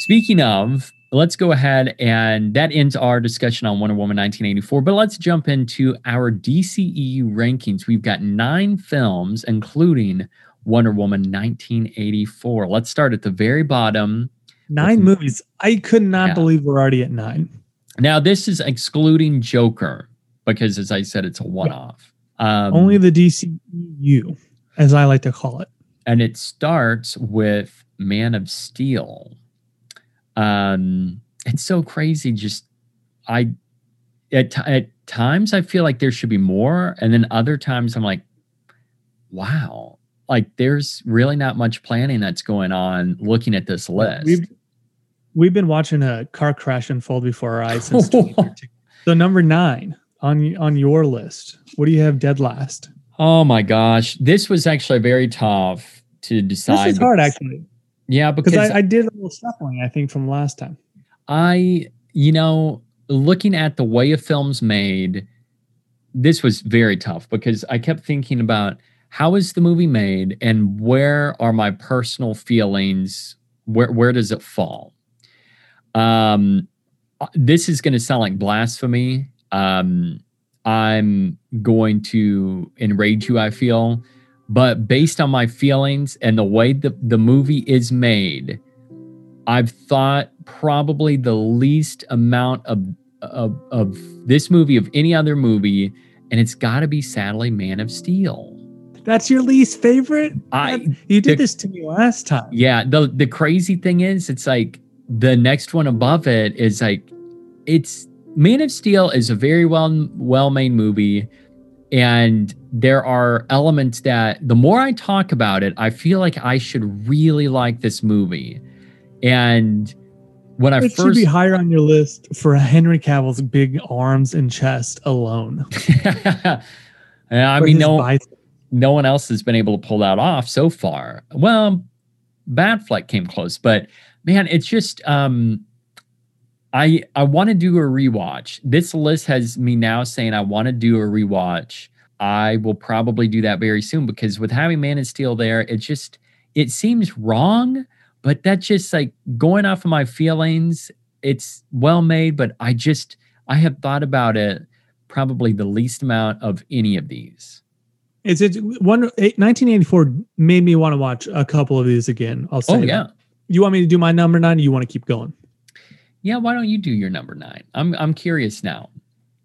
Speaking of, let's go ahead and that ends our discussion on Wonder Woman 1984. But let's jump into our DCEU rankings. We've got nine films, including Wonder Woman 1984. Let's start at the very bottom. Nine With- movies. I could not Yeah. believe we're already at nine. Now, this is excluding Joker because, as I said, it's a one-off. Um, Only the DCEU, as I like to call it. and it starts with Man of Steel. Um, it's so crazy. Just I at ti- at times I feel like there should be more, and then other times I'm like, wow, like there's really not much planning that's going on. Looking at this list, We've we've been watching a car crash unfold before our eyes since 2013. So number nine on on your list, what do you have dead last? oh my gosh, this was actually very tough to decide. This is hard actually yeah, because I, I did a little shuffling. I think from last time. I, you know, looking at the way a film's made, this was very tough because I kept thinking about how is the movie made and where are my personal feelings? Where where does it fall? Um, uh, this is going to sound like blasphemy. Um, I'm going to enrage you. I feel, but based on my feelings and the way the the movie is made, I've thought probably the least amount of of, of this movie of any other movie, and it's got to be sadly Man of Steel. That's your least favorite. I- That- you did the- this to me last time. Yeah, the the crazy thing is, it's like the next one above it is like it's Man of Steel is a very well well made movie, and there are elements that the more I talk about it, I feel like I should really like this movie, and when I It should be higher on your list for Henry Cavill's big arms and chest alone. yeah, I mean, no, no one else has been able to pull that off so far. Well, Batfleck came close, but man, it's just um I I want to do a rewatch. This list has me now saying I want to do a rewatch. I will probably do that very soon because with having Man of Steel there, it just it seems wrong, but that's just like going off of my feelings. It's well made, but I just I have thought about it probably the least amount of any of these. It's it one 1984 made me want to watch a couple of these again. I'll say. Oh that. yeah. You want me to do my number nine? Or you want to keep going? Yeah, why don't you do your number nine? I'm I'm curious now.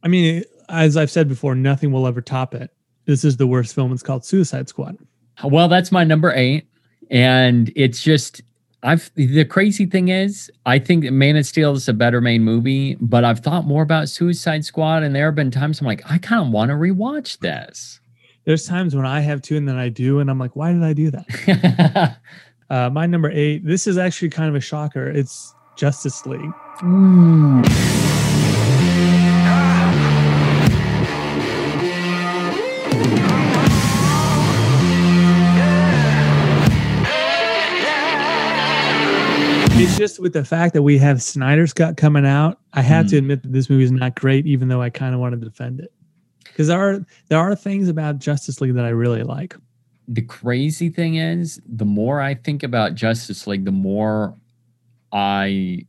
I mean, as I've said before, nothing will ever top it. This is the worst film. It's called Suicide Squad. Well, that's my number eight, and it's just I've the crazy thing is I think that Man of Steel is a better made movie, but I've thought more about Suicide Squad, and there have been times I'm like I kind of want to rewatch this. There's times when I have to, and then I do, and I'm like, why did I do that? Uh, my number eight. This is actually kind of a shocker. It's Justice League. Ooh. It's just with the fact that we have Snyder's Cut coming out. I have to Mm. admit that this movie is not great, even though I kind of want to defend it. Because there are there are things about Justice League that I really like. the crazy thing is, the more I think about Justice League, the more I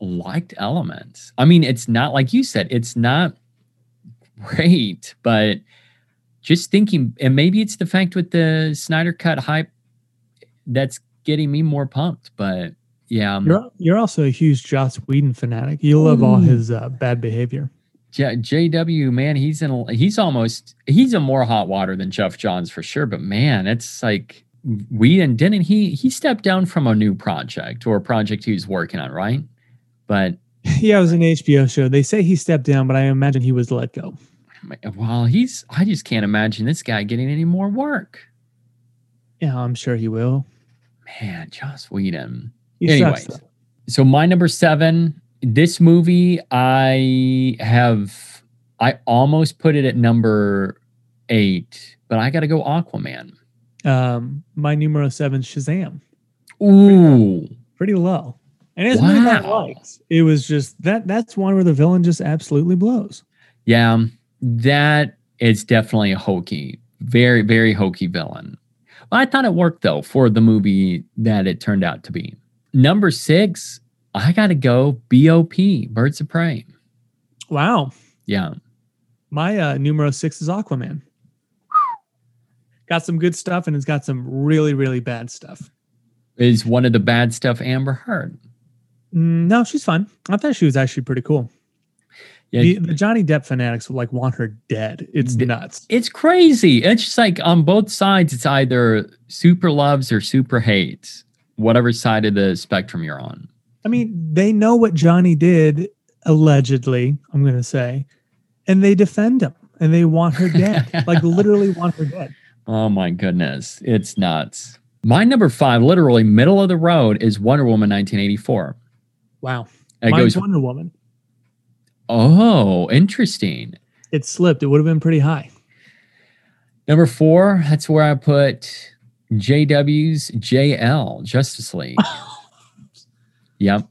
liked elements. I mean, it's not like you said, it's not great, but just thinking, and maybe it's the fact with the Snyder Cut hype that's getting me more pumped. But yeah, um, You're you're also a huge Joss Whedon fanatic. You love all his uh, bad behavior. J- JW, man, he's in. He's almost. He's in more hot water than Geoff Johns for sure. But man, it's like Whedon didn't he? He stepped down from a new project or a project he was working on, right? But Yeah, it was an HBO show. They say he stepped down, but I imagine he was let go. well, he's. I just can't imagine this guy getting any more work. Yeah, I'm sure he will. Man, Joss Whedon. He Anyways, sucks. so my number seven. This movie, I have. I almost put it at number eight, but I got to go Aquaman. Um, my numero seven, Shazam, Ooh. pretty low, and it's really not Wow. It was just that. That's one where the villain just absolutely blows. Yeah, that is definitely a hokey, very, very hokey villain. But I thought it worked though for the movie that it turned out to be. Number six, I got to go BOP, Birds of Prey. Wow. Yeah. My uh, numero six is Aquaman. Got some good stuff and it's got some really, really bad stuff. Is one of the bad stuff Amber Heard? Mm, no, she's fun. I thought she was actually pretty cool. Yeah. The, the Johnny Depp fanatics would like want her dead. It's nuts. It's crazy. It's just like on both sides, it's either super loves or super hates, whatever side of the spectrum you're on. I mean, they know what Johnny did allegedly, I'm going to say, and they defend him and they want her dead. like literally want her dead. Oh my goodness. It's nuts. My number five, literally middle of the road, is Wonder Woman 1984. Wow. It Mine's goes, Wonder Woman. oh, interesting. It slipped. It would have been pretty high. Number four, that's where I put JW's JL, Justice League. yep.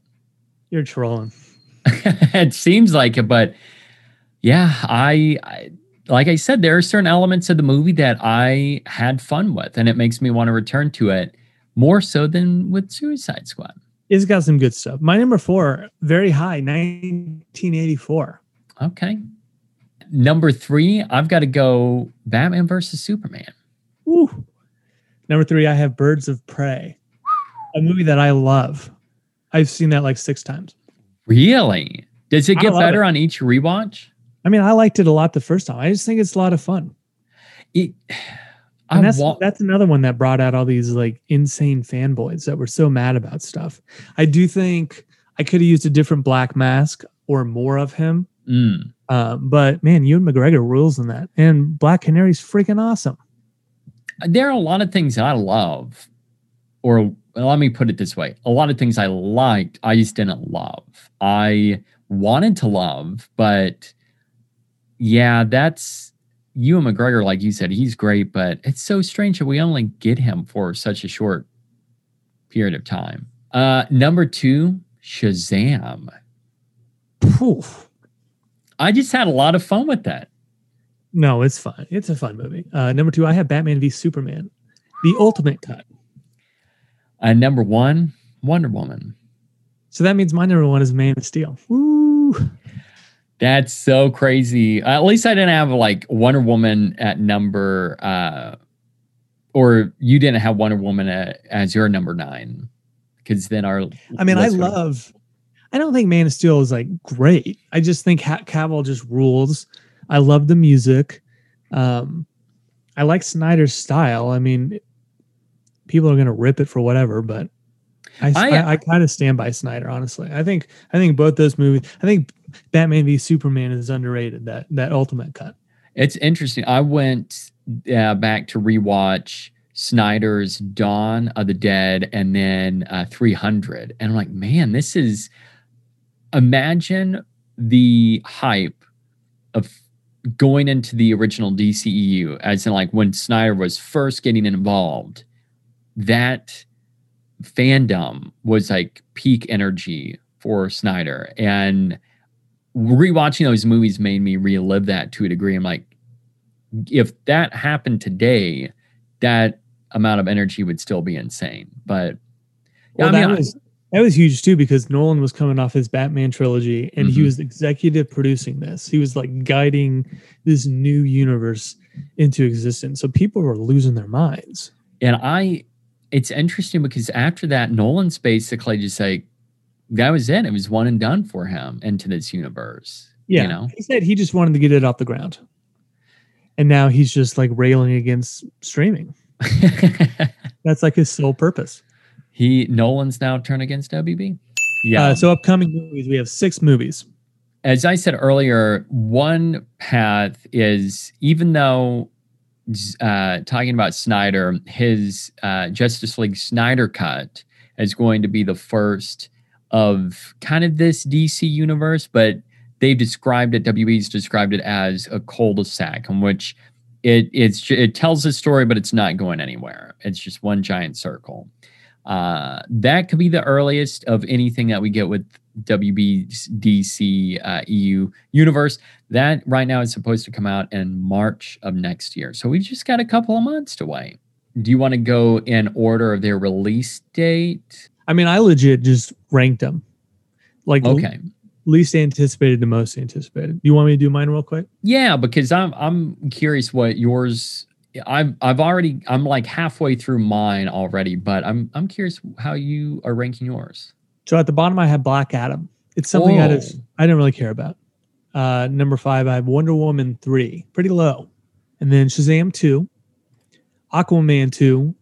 You're trolling. it seems like it, but yeah, I, I like I said, there are certain elements of the movie that I had fun with, and it makes me want to return to it more so than with Suicide Squad. It's got some good stuff. My number four, very high, 1984. Okay. Number three, I've got to go Batman versus Superman. Woo. Number three, I have Birds of Prey, a movie that I love. I've seen that like six times. Really? Does it get better it. on each rewatch? I mean, I liked it a lot the first time. I just think it's a lot of fun. It, And that's that's another one that brought out all these like insane fanboys that were so mad about stuff. I do think I could have used a different Black Mask or more of him. Mm. Um, but man, Ewan McGregor rules in that, and Black Canary's freaking awesome. there are a lot of things I love, or well, let me put it this way: a lot of things I liked, I just didn't love. I wanted to love, but yeah, that's Ewan McGregor. Like you said, he's great, but it's so strange that we only get him for such a short period of time. Uh, number two, Shazam. Poof. I just had a lot of fun with that. No, it's fun. It's a fun movie. Uh, number two, I have Batman v Superman, the ultimate cut. Uh, number one, Wonder Woman. So that means my number one is Man of Steel. Woo! That's so crazy. At least I didn't have like Wonder Woman at number, uh, or you didn't have Wonder Woman at, as your number nine, because then our. I mean, I love. I don't think Man of Steel is like great. I just think ha- Cavill just rules. I love the music. Um, I like Snyder's style. I mean, people are gonna rip it for whatever, but I I- I, I kind of stand by Snyder. Honestly, I think I think both those movies. I think Batman v Superman is underrated. That that ultimate cut. It's interesting. I went uh, back to rewatch Snyder's Dawn of the Dead and then uh, 300, and I'm like, man, this is. Imagine the hype of going into the original DCEU, as in like when Snyder was first getting involved. That fandom was like peak energy for Snyder, and rewatching those movies made me relive that to a degree. I'm like, if that happened today, that amount of energy would still be insane. But yeah, Well, I mean, that was that was huge too because Nolan was coming off his Batman trilogy and he Mhm. was executive producing this. He was like guiding this new universe into existence. So people were losing their minds. and I, it's interesting because after that, Nolan's basically just like that was it. It was one and done for him into this universe. Yeah. you know. He said he just wanted to get it off the ground. And now he's just like railing against streaming. That's like his sole purpose. he Nolan's now turned against WB. Yeah. Uh, so upcoming movies, we have six movies. as I said earlier, one path is even though uh, talking about Snyder, his uh, Justice League Snyder cut is going to be the first of kind of this DC universe, but they've described it. WB's described it as a cul-de-sac in which it it's it tells a story, but it's not going anywhere. It's just one giant circle. Uh, that could be the earliest of anything that we get with WB's DC uh, EU universe. That right now is supposed to come out in March of next year. So we've just got a couple of months to wait. do you want to go in order of their release date? I mean, I legit just ranked them. Like Okay. least anticipated to most anticipated. You want me to do mine real quick? Yeah, because I'm I'm curious what yours I've I've already I'm like halfway through mine already, but I'm I'm curious how you are ranking yours. So at the bottom, I have Black Adam. It's something I Oh. just I didn't really care about. Uh, number five, I have Wonder Woman three, pretty low, and then Shazam two, Aquaman two,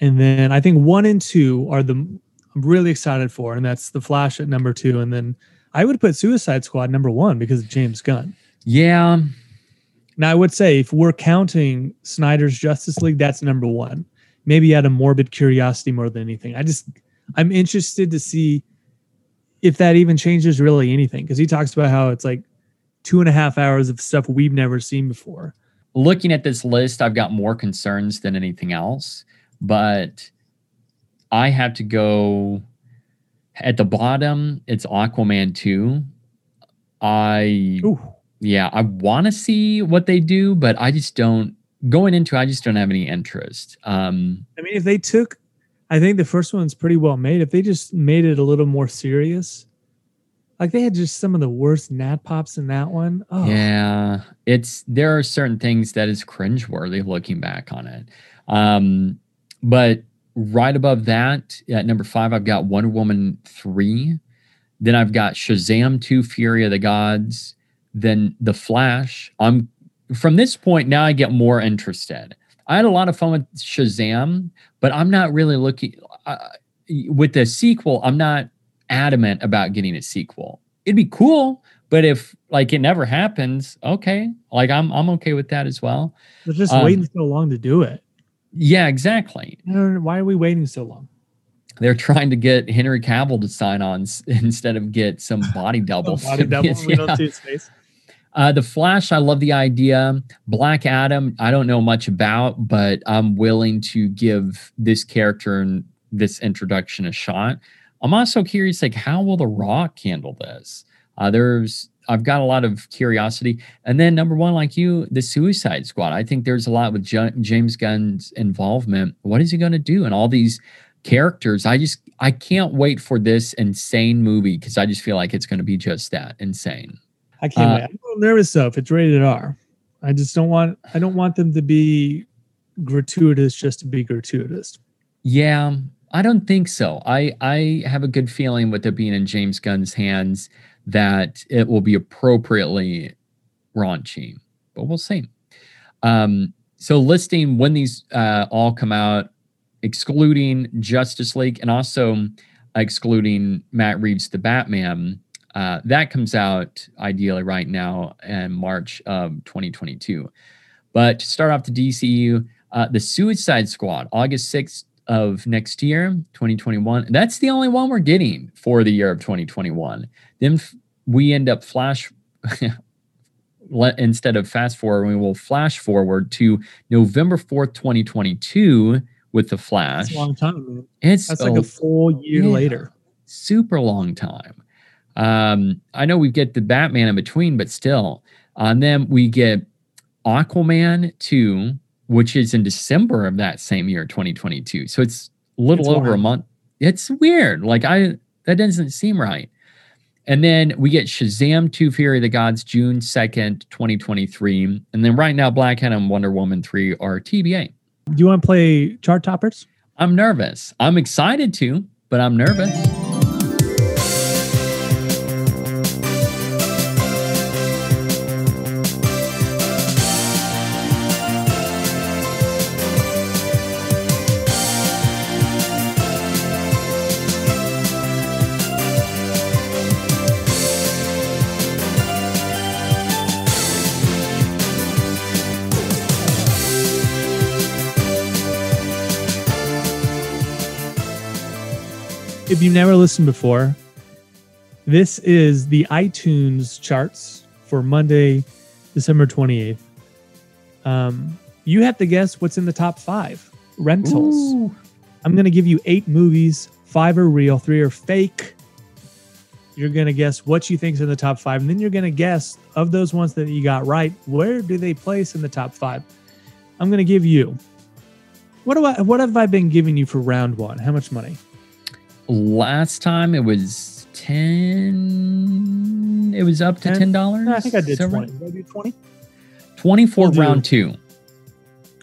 and then I think one and two are the I'm really excited for, and that's the Flash at number two, and then I would put Suicide Squad number one because of James Gunn. Yeah, Now I would say if we're counting Snyder's Justice League, that's number one. Maybe out of morbid curiosity more than anything. I just I'm interested to see if that even changes really anything because he talks about how it's like two and a half hours of stuff we've never seen before. looking at this list, I've got more concerns than anything else, but I have to go at the bottom. It's Aquaman 2. I Ooh, yeah, I want to see what they do, but I just don't going into I just don't have any interest. Um I mean, if they took, I think the first one's pretty well made. If they just made it a little more serious, like they had just some of the worst nat pops in that one. Oh, Yeah, it's there are certain things that is cringeworthy looking back on it. Um, but right above that, at number five, I've got Wonder Woman three. Then I've got Shazam two, Fury of the Gods. Then The Flash. I'm from this point now. I get more interested. I had a lot of fun with Shazam, but I'm not really looking uh, with the sequel. I'm not adamant about getting a sequel. It'd be cool, but if like it never happens, okay. Like I'm I'm okay with that as well. they're just Um, waiting so long to do it. Yeah, exactly. I don't know, why are we waiting so long? They're trying to get Henry Cavill to sign on s- instead of get some body double. Body double. We don't see his face. Uh, the Flash, I love the idea. Black Adam, I don't know much about, but I'm willing to give this character and this introduction a shot. I'm also curious, like, how will The Rock handle this? Uh, there's, I've got a lot of curiosity. And then number one, like you, the Suicide Squad. I think there's a lot with Ja- James Gunn's involvement. What is he going to do? And all these characters, I just, I can't wait for this insane movie because I just feel like it's going to be just that insane. I can't Uh, wait. I'm a little nervous though if it's rated R. I just don't want I don't want them to be gratuitous just to be gratuitous. Yeah, I don't think so. I I have a good feeling with it being in James Gunn's hands that it will be appropriately raunchy, but we'll see. Um, so listing when these uh, all come out, excluding Justice League and also excluding Matt Reeves' The Batman. Uh, that comes out ideally right now in March of 2022. But to start off the DCU, uh, the Suicide Squad, August 6th of next year, 2021. That's the only one we're getting for the year of 2021. Then we end up flash instead of fast forward, we will flash forward to November 4th, 2022 with the Flash. That's a long time, man. It's That's like a full year yeah. later. super long time. Um, I know we get the Batman in between, but still. And then we get Aquaman 2, which is in December of that same year, 2022. So it's a little It's over a month. It's weird. Like I that doesn't seem right. And then we get Shazam 2 Fury of the Gods June 2nd, 2023. And then right now, Black Adam and Wonder Woman 3 are TBA. Do you want to play chart toppers? I'm nervous. I'm excited to, but I'm nervous. If you've never listened before, this is the iTunes charts for Monday, December 28th. Um, you have to guess what's in the top five rentals. I'm going to give you eight movies. Five are real, three are fake. You're going to guess what you think's in the top five. And then you're going to guess of those ones that you got right, where do they place in the top five? I'm going to give you What do I? What have I been giving you for round one? How much money? Last time it was ten. It was up to Ten? ten dollars. No, I think I did twenty. Did I do twenty? Twenty for We'll do- round two.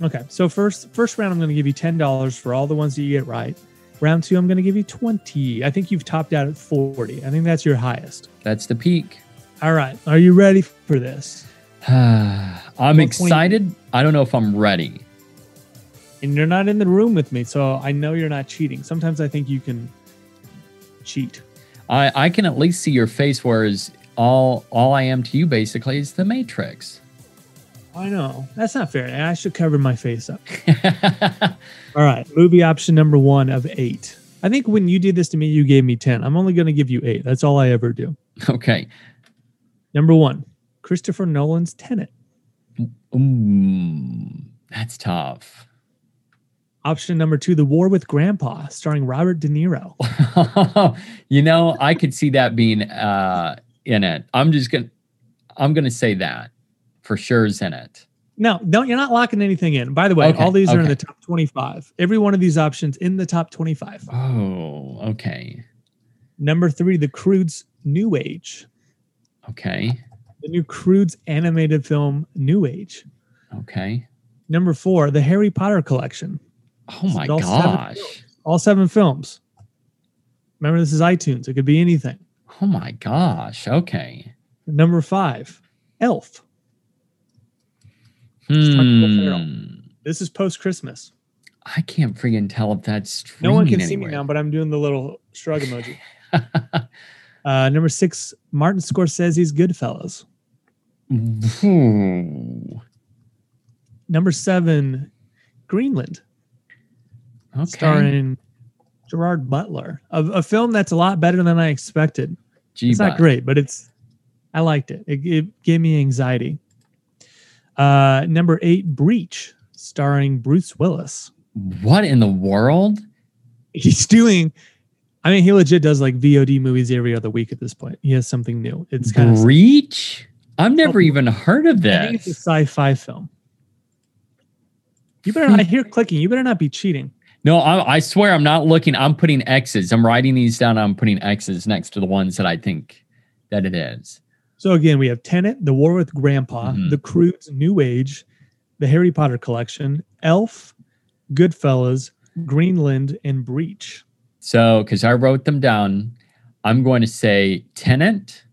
Okay, so first first round, I'm going to give you ten dollars for all the ones that you get right. Round two, I'm going to give you twenty. I think you've topped out at forty. I think that's your highest. That's the peak. All right, are you ready for this? I'm 20 excited. I don't know if I'm ready. And you're not in the room with me, so I know you're not cheating. Sometimes I think you can cheat. I, I can at least see your face, whereas all all I am to you basically is the Matrix. I know that's not fair. I should cover my face up. All right, movie option number one of eight. I think when you did this to me, you gave me ten. I'm only going to give you eight. That's all I ever do. okay. Number one, Christopher Nolan's Tenet. Ooh, that's tough. Option number two, The War with Grandpa, starring Robert De Niro. you know, I could see that being uh, in it. I'm just gonna I'm gonna say that for sure is in it. No, don't. You're not locking anything in. By the way, Okay, all these are in the top 25. Every one of these options in the top 25. Oh, okay. Number three, The Croods New Age. Okay. The new Croods animated film, New Age. Okay. Number four, The Harry Potter Collection. Oh my all seven gosh. All seven films. Remember, this is iTunes. It could be anything. Oh my gosh. Okay. Number five, Elf. Starring Will Ferrell. Hmm. This is post Christmas. I can't freaking tell if that's No one can streaming see me now, but I'm doing the little shrug emoji. Uh, number six, Martin Scorsese's Goodfellas. Ooh. Number seven, Greenland, Okay. starring Gerard Butler. A, a film that's a lot better than I expected. Gee, it's not great, but it's I liked it. It, it gave me anxiety. Uh, number eight, Breach, starring Bruce Willis. What in the world? He's doing. I mean, he legit does like VOD movies every other week at this point. He has something new. It's kind of. Breach? I've never even heard of I think it's a sci-fi film. You better. I hear clicking. You better not be cheating. No, I, I swear I'm not looking. I'm putting X's. I'm writing these down. I'm putting X's next to the ones that I think that it is. So again, we have Tenet, The War with Grandpa, Mhm. The Croods New Age, The Harry Potter Collection, Elf, Goodfellas, Greenland, and Breach. So, because I wrote them down, I'm going to say Tenet,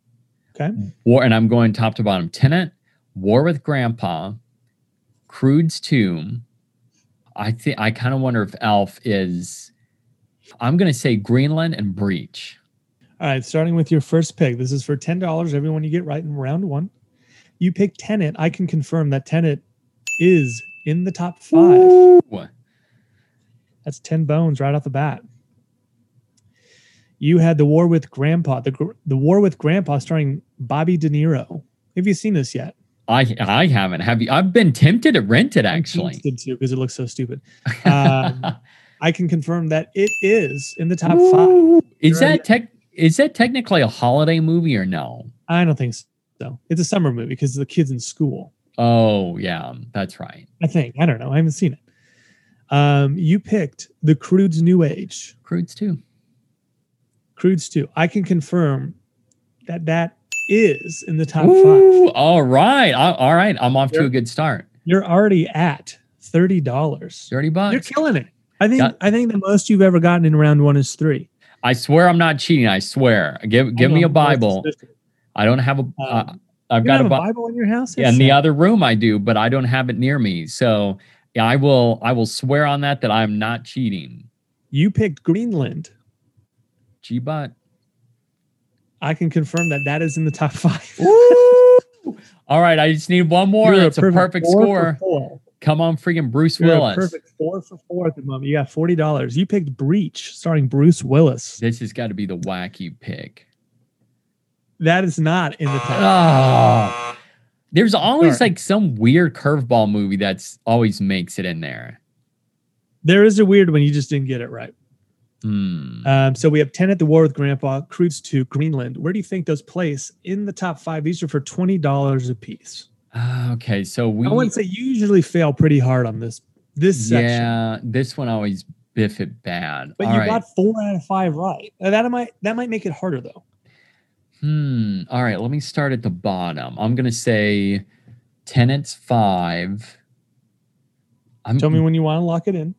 Okay. War, and I'm going top to bottom. Tenet, War with Grandpa, Croods Tomb. I think I kind of wonder if Elf is. I'm going to say Greenland and Breach. All right, starting with your first pick. This is for ten dollars. Everyone you get right in round one. You pick Tenet. I can confirm that Tenet is in the top five. Ooh. That's ten bones right off the bat. You had the War with Grandpa. The the War with Grandpa, starring Bobby De Niro. Have you seen this yet? I I haven't. Have you? I've been tempted to rent it actually. tempted to because it looks so stupid. Um, I can confirm that it is in the top five. Ooh. Is You're that tech? Is that technically a holiday movie or no? I don't think so. It's a summer movie because the kids in school. Oh yeah, that's right. I think. I don't know. I haven't seen it. Um, you picked the Croods New Age. Croods too. Croods 2. I can confirm that that is in the top five. All right. All right. I'm off to You're- a good start. You're already at thirty dollars. 30 bucks. You're killing it. I think. Got- I think the most you've ever gotten in round one is three. I swear I'm not cheating. I swear. Give give me a Bible. I don't have a. Uh, I've got a a Bible. In your house? Yeah, in the other room I do, but I don't have it near me. So yeah, I will. I will swear on that that I'm not cheating. You picked Greenland. Gee, but. I can confirm that that is in the top five. All right. I just need one more. You're That's a perfect score. Come on, freaking Bruce You're a Willis. perfect four for four at the moment. You got forty dollars. You picked Breach, starring Bruce Willis. This has got to be the wacky pick. That is not in the top. Ah. There's always Sorry. like some weird curveball movie that's always makes it in there. There is a weird one. You just didn't get it right. Hmm. Um, so we have Tenet The War with Grandpa, Croods 2 Greenland. Where do you think those place in the top five? These are for twenty dollars a piece. Ah, okay, so we I wouldn't say you usually fail pretty hard on this This section. Yeah, this one always biff it bad. But All you right. got four out of five right. Uh, That might that might make it harder though. Hmm. All right. Let me start at the bottom. I'm gonna say Tenet's five. I'm Tell me when you want to lock it in.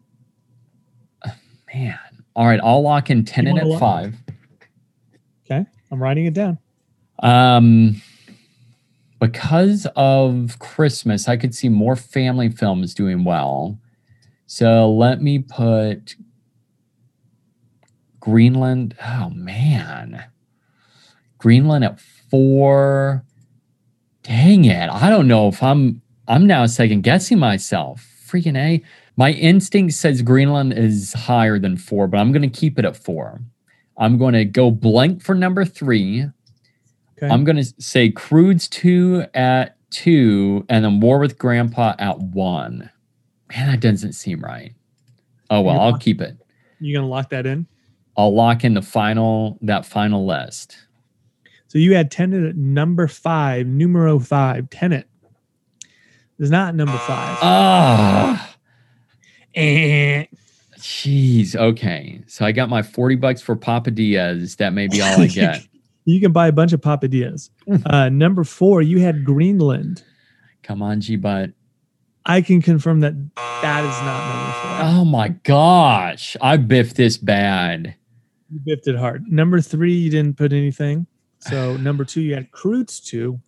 man. All right. I'll lock in Tenet at lock- five. Okay, I'm writing it down. Um, because of Christmas, I could see more family films doing well. So let me put Greenland. Oh man, Greenland at four. Dang it! I don't know if I'm. I'm now second guessing myself. Freaking a! My instinct says Greenland is higher than four, but I'm going to keep it at four. I'm going to go blank for number three. Okay. I'm going to say Croods 2 at 2 and then War with Grandpa at 1. Man, that doesn't seem right. Oh, well, You're I'll lock- keep it. you gonna lock that in? I'll lock in the final that final list. So you had Tenet at number five, numero five, Tenet. Is not number five. Ah, Eh. jeez. Okay. So I got my 40 bucks for Papadias. That may be all I get. you can buy a bunch of papadillas. Uh, number four, you had Greenland. Come on, G Butt. I can confirm that that is not number four. Oh my gosh. I biffed this bad. You biffed it hard. Number three, you didn't put anything. So number two, you had Croods two.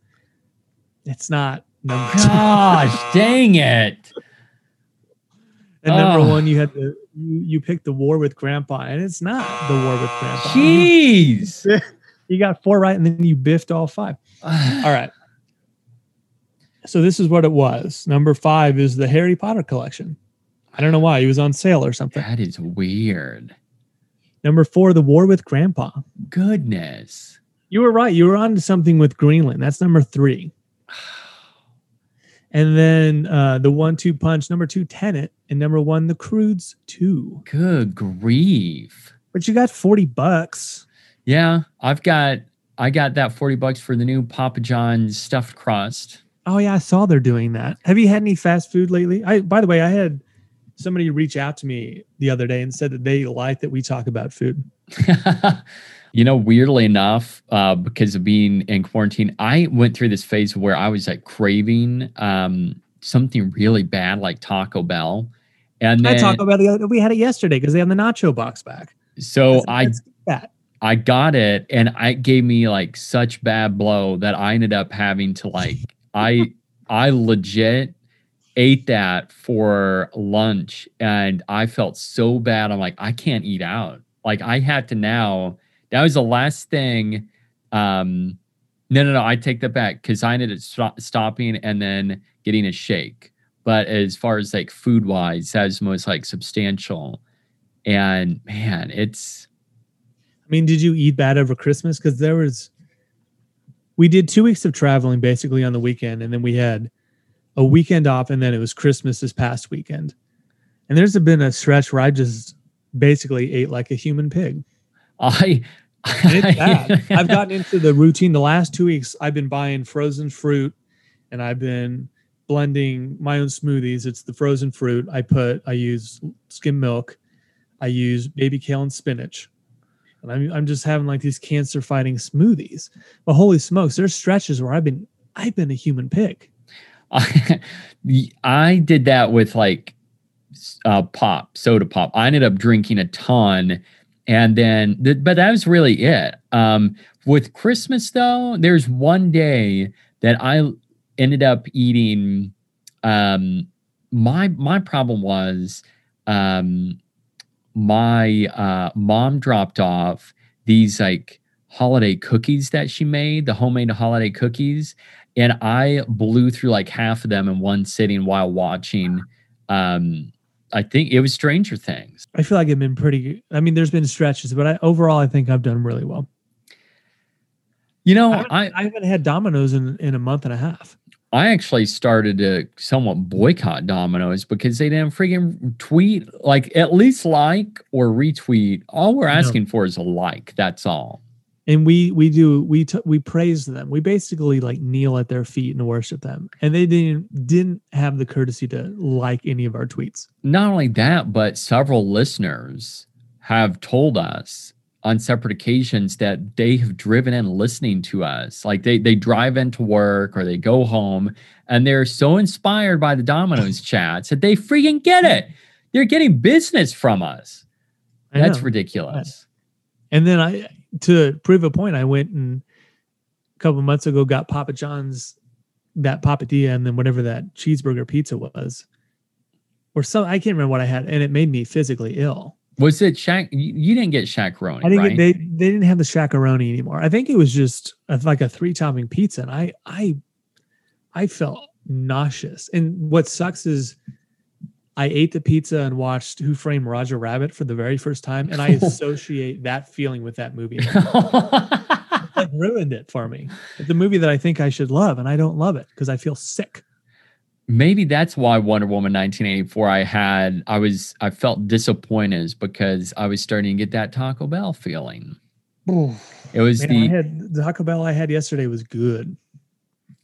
It's not number two. Gosh, dang it. And number Oh. one, you had the you, you picked the war with grandpa, and it's not the war with grandpa. Jeez. you got four right, and then you biffed all five. All right. So this is what it was. Number five is the Harry Potter collection. I don't know why. He was on sale or something. That is weird. Number four, the war with grandpa. Goodness. You were right. You were on to something with Greenland. That's number three. And then uh, the one two punch, number two, Tenet, and number one, the Croods two. Good grief. But you got 40 bucks. Yeah, I've got I got that 40 bucks for the new Papa John's stuffed crust. Oh yeah, I saw they're doing that. Have you had any fast food lately? I by the way, I had somebody reach out to me the other day and said that they like that we talk about food. you know, weirdly enough, uh, because of being in quarantine, I went through this phase where I was like craving um, something really bad like Taco Bell. And I then, talked about the other, we had it yesterday because they have the nacho box back. so I that. I got it and I it gave me like such bad blow that I ended up having to like I I legit ate that for lunch and I felt so bad. I'm like, I can't eat out. Like I had to now. That was the last thing. Um no no no, I take that back because I ended up sto- stopping and then getting a shake. But as far as like food wise, that was most like substantial. And man, it's I mean, did you eat bad over Christmas? Because there was, we did two weeks of traveling basically on the weekend, and then we had a weekend off, and then it was Christmas this past weekend. And there's been a stretch where I just basically ate like a human pig. I, it's bad. I've gotten into the routine. The last two weeks, I've been buying frozen fruit, and I've been blending my own smoothies. It's the frozen fruit. I put, I use skim milk, I use baby kale and spinach. And I'm, I'm just having like these cancer fighting smoothies. But holy smokes, there's stretches where I've been, I've been a human pig. I, I did that with like uh, pop, soda pop. I ended up drinking a ton, and then, th- but that was really it. Um, with Christmas though, there's one day that I ended up eating. Um, my my problem was, um, my uh, mom dropped off these like holiday cookies that she made, the homemade holiday cookies, and I blew through like half of them in one sitting while watching. Um, I think it was Stranger Things. I feel like I've been pretty, I mean, there's been stretches, but I, overall, I think I've done really well. You know, I haven't, I I haven't had Domino's in, in a month and a half. I actually started to somewhat boycott Domino's because they didn't freaking tweet like at least like or retweet. All we're asking for is a like. That's all. And we we do we t- we praise them. We basically like kneel at their feet and worship them, and they didn't didn't have the courtesy to like any of our tweets. Not only that, but several listeners have told us on separate occasions that they have driven in listening to us. Like they they drive into work or they go home and they're so inspired by the Domino's chats that they freaking get it. They're getting business from us. That's ridiculous. And then I, to prove a point, I went and a couple months ago got Papa John's that papadilla and then whatever that cheeseburger pizza was, or some I can't remember what I had, and it made me physically ill. Was it Shack? You, didn't get Shaq-a-Roni, I think right? they they didn't have the Shaq-a-Roni anymore. I think it was just a, like a three topping pizza, and I I I felt nauseous. And what sucks is. I ate the pizza and watched Who Framed Roger Rabbit for the very first time, and I associate that feeling with that movie. ruined it for me. It's a movie that I think I should love, and I don't love it because I feel sick. Maybe that's why Wonder Woman 1984 I had I was I felt disappointed is because I was starting to get that Taco Bell feeling. It was Man, the I had the Taco Bell I had yesterday was good.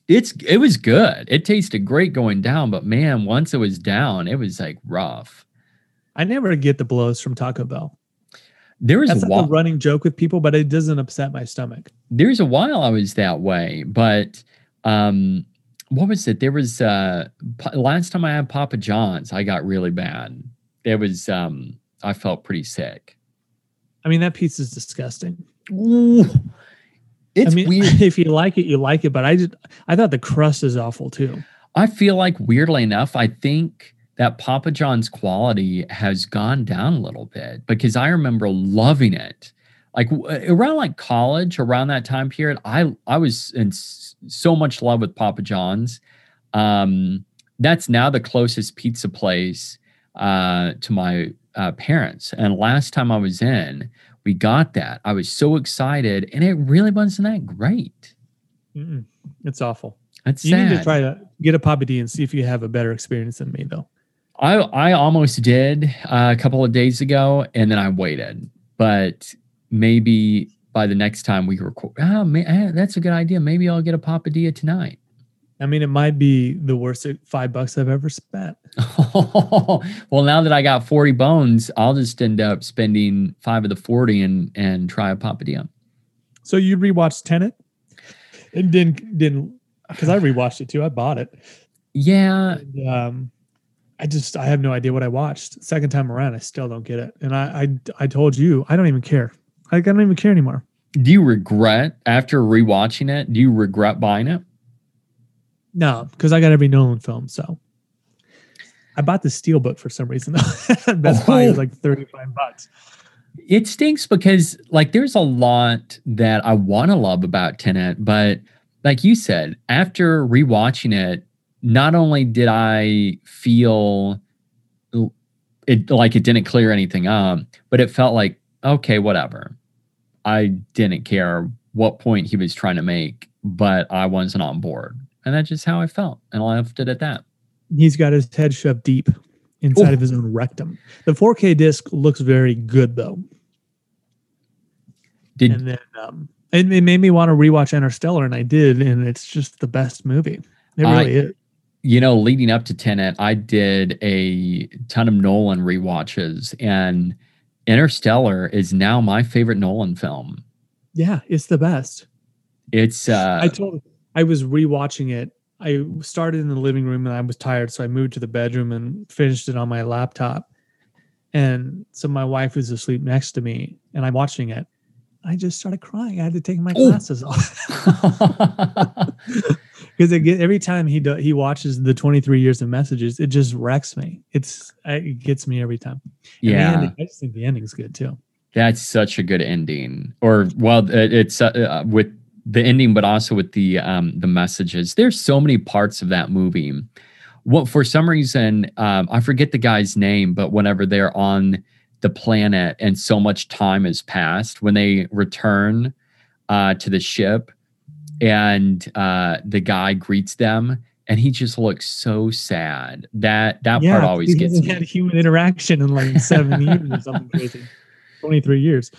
It's it was good. It tasted great going down, but man, once it was down, it was like rough. I never get the blows from Taco Bell. There is That's a like while, a running joke with people, but it doesn't upset my stomach. there's a while I was that way, but um what was it? There was uh last time I had Papa John's, I got really bad. It was um I felt pretty sick. I mean, that pizza's disgusting. Ooh, it's I mean, weird. if you like it, you like it. But I just, I thought the crust is awful too. I feel like weirdly enough, I think that Papa John's quality has gone down a little bit because I remember loving it. Like around like college, around that time period, I I was in so much love with Papa John's. Um, that's now the closest pizza place uh, to my uh, parents. And last time I was in, we got that. I was so excited, and it really wasn't that great. Mm-mm. It's awful. That's You sad. need to try to get a Papa D and see if you have a better experience than me, though. I I almost did uh, a couple of days ago, and then I waited. But maybe by the next time we record, ah, ma- ah, that's a good idea. Maybe I'll get a papadilla tonight. I mean, it might be the worst five bucks I've ever spent. well, now that I got forty bones, I'll just end up spending five of the forty and and try a papadilla. So you rewatched Tenet and didn't didn't because I rewatched it too. I bought it. Yeah, And, um, I just I have no idea what I watched. Second time around, I still don't get it. And I I, I told you I don't even care. Like, I don't even care anymore. do you regret after rewatching it? Do you regret buying it? No, because I got every Nolan film. So I bought the Steelbook for some reason. Best Buy was like oh. thirty five bucks. It stinks because like there's a lot that I want to love about Tenet, but like you said, after rewatching it, not only did I feel it like it didn't clear anything up, but it felt like okay, whatever. I didn't care what point he was trying to make, but I wasn't on board. And that's just how I felt. And I left it at that. He's got his head shoved deep inside Ooh. of his own rectum. The 4K disc looks very good though. Did and then um, it, it made me want to rewatch Interstellar, and I did, and it's just the best movie. It I- really is. you know, leading up to Tenet, I did a ton of Nolan rewatches, and Interstellar is now my favorite Nolan film. Yeah, it's the best. It's uh, I told I was rewatching it. I started in the living room and I was tired, so I moved to the bedroom and finished it on my laptop. And so my wife was asleep next to me, and I'm watching it. I just started crying. I had to take my glasses off because every time he do, he watches the 23 years of messages, it just wrecks me. It's it gets me every time. And yeah, ending- I just think the ending's good too. that's such a good ending. Or well, it- it's uh, uh, with the ending, but also with the um the messages. There's so many parts of that movie. What for some reason um, I forget the guy's name, but whenever they're on the planet and so much time has passed, when they return uh, to the ship, and uh, the guy greets them, and he just looks so sad. That that part always he gets hasn't me. had human interaction in like seven years or something crazy. 23 years.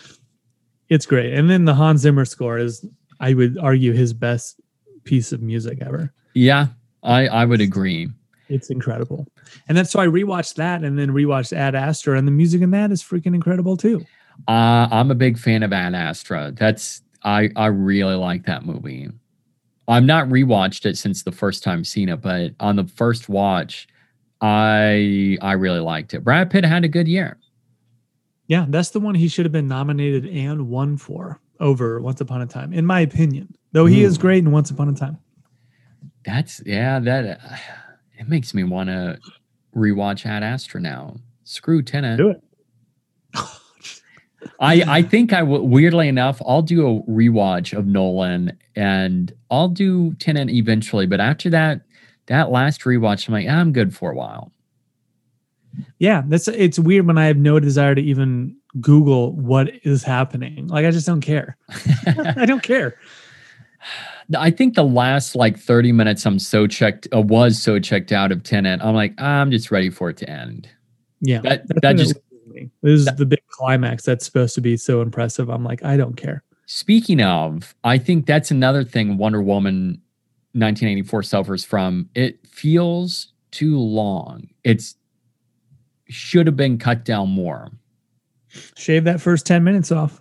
It's great. And then the Hans Zimmer score is, I would argue, his best piece of music ever. Yeah, I I would agree. It's incredible. And then so I rewatched that and then rewatched Ad Astra, and the music in that is freaking incredible too. Uh, I'm a big fan of Ad Astra. That's I I really like that movie. I've not rewatched it since the first time seen it, but on the first watch, I I really liked it. Brad Pitt had a good year. Yeah, that's the one he should have been nominated and won for over Once Upon a Time, in my opinion. Though he is great in Once Upon a Time. That's yeah, that uh, it makes me want to rewatch Ad Astra now. Screw Tenet. Do it. I I think I will. Weirdly enough, I'll do a rewatch of Nolan, and I'll do Tenet eventually. But after that, that last rewatch, I'm like, I'm good for a while. Yeah, that's it's weird when I have no desire to even Google what is happening. Like I just don't care. I don't care. I think the last like 30 minutes, I'm so checked, uh, was so checked out of Tenet. I'm like, I'm just ready for it to end. Yeah. That- that just- this is the big climax that's supposed to be so impressive. I'm like, I don't care. Speaking of, I think that's another thing Wonder Woman 1984 suffers from. It feels too long. It's should have been cut down more. Shave that first 10 minutes off.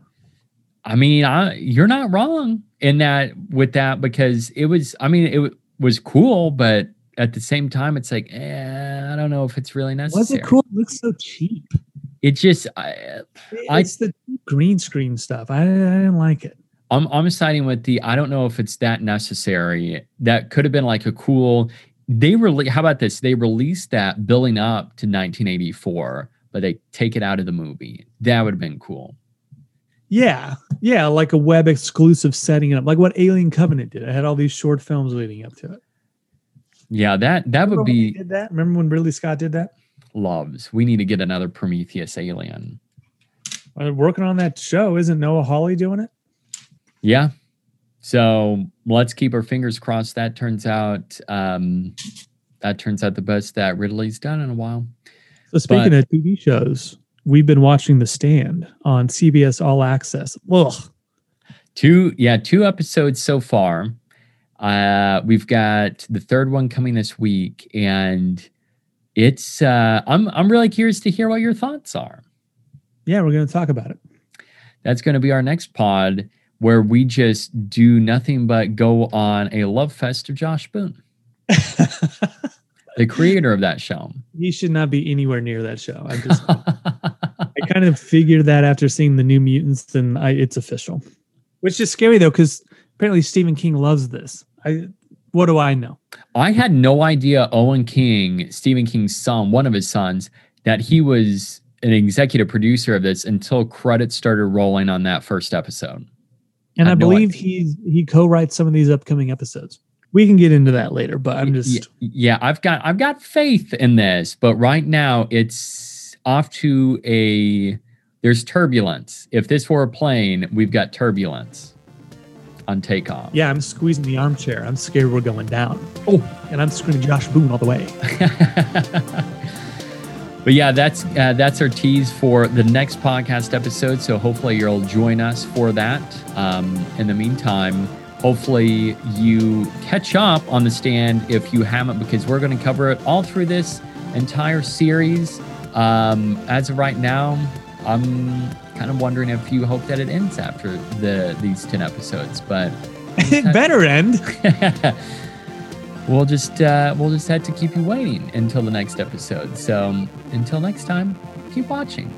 I mean, I, you're not wrong in that with that because it was. I mean, it w- was cool, but at the same time, it's like, eh, I don't know if it's really necessary. Was it cool? It looks so cheap. It just, I, I- It's the green screen stuff. I, I didn't like it. I'm I'm siding with the. I don't know if it's that necessary. That could have been like a cool. They rele How about this? They released that building up to 1984, but they take it out of the movie. That would have been cool. Yeah. Yeah. Like a web exclusive setting it up, like what Alien Covenant did. It had all these short films leading up to it. Yeah, that that Remember would be did that? Remember when Ridley Scott did that? loves. We need to get another Prometheus alien. Uh, working on that show. Isn't Noah Hawley doing it? Yeah. So let's keep our fingers crossed. That turns out. Um, that turns out the best that Ridley's done in a while. So speaking But- of TV shows, we've been watching The Stand on CBS All Access. Ugh. Two, yeah, two episodes so far. Uh, we've got the third one coming this week, and it's. Uh, I'm I'm really curious to hear what your thoughts are. Yeah, we're going to talk about it. That's going to be our next pod, where we just do nothing but go on a love fest of Josh Boone, the creator of that show. he should not be anywhere near that show. I just, I kind of figured that after seeing the New Mutants, and I, it's official. Which is scary though, because apparently Stephen King loves this. I, what do I know? I had no idea Owen King, Stephen King's son, one of his sons, that he was an executive producer of this until credits started rolling on that first episode. And I I no believe he's he co-writes some of these upcoming episodes. We can get into that later, but I'm just yeah, I've got I've got faith in this, but right now it's off to a there's turbulence. If this were a plane, we've got turbulence on takeoff. yeah, I'm squeezing the armchair. I'm scared we're going down. Oh. and I'm screaming Josh Boone all the way. but yeah, that's uh, that's our tease for the next podcast episode. So hopefully you'll join us for that. Um, in the meantime, hopefully you catch up on the stand if you haven't, because we're going to cover it all through this entire series. Um, as of right now, I'm kind of wondering if you hope that it ends after the these ten episodes, but. it better end. we'll just uh, we'll just have to keep you waiting until the next episode. So until next time, keep watching.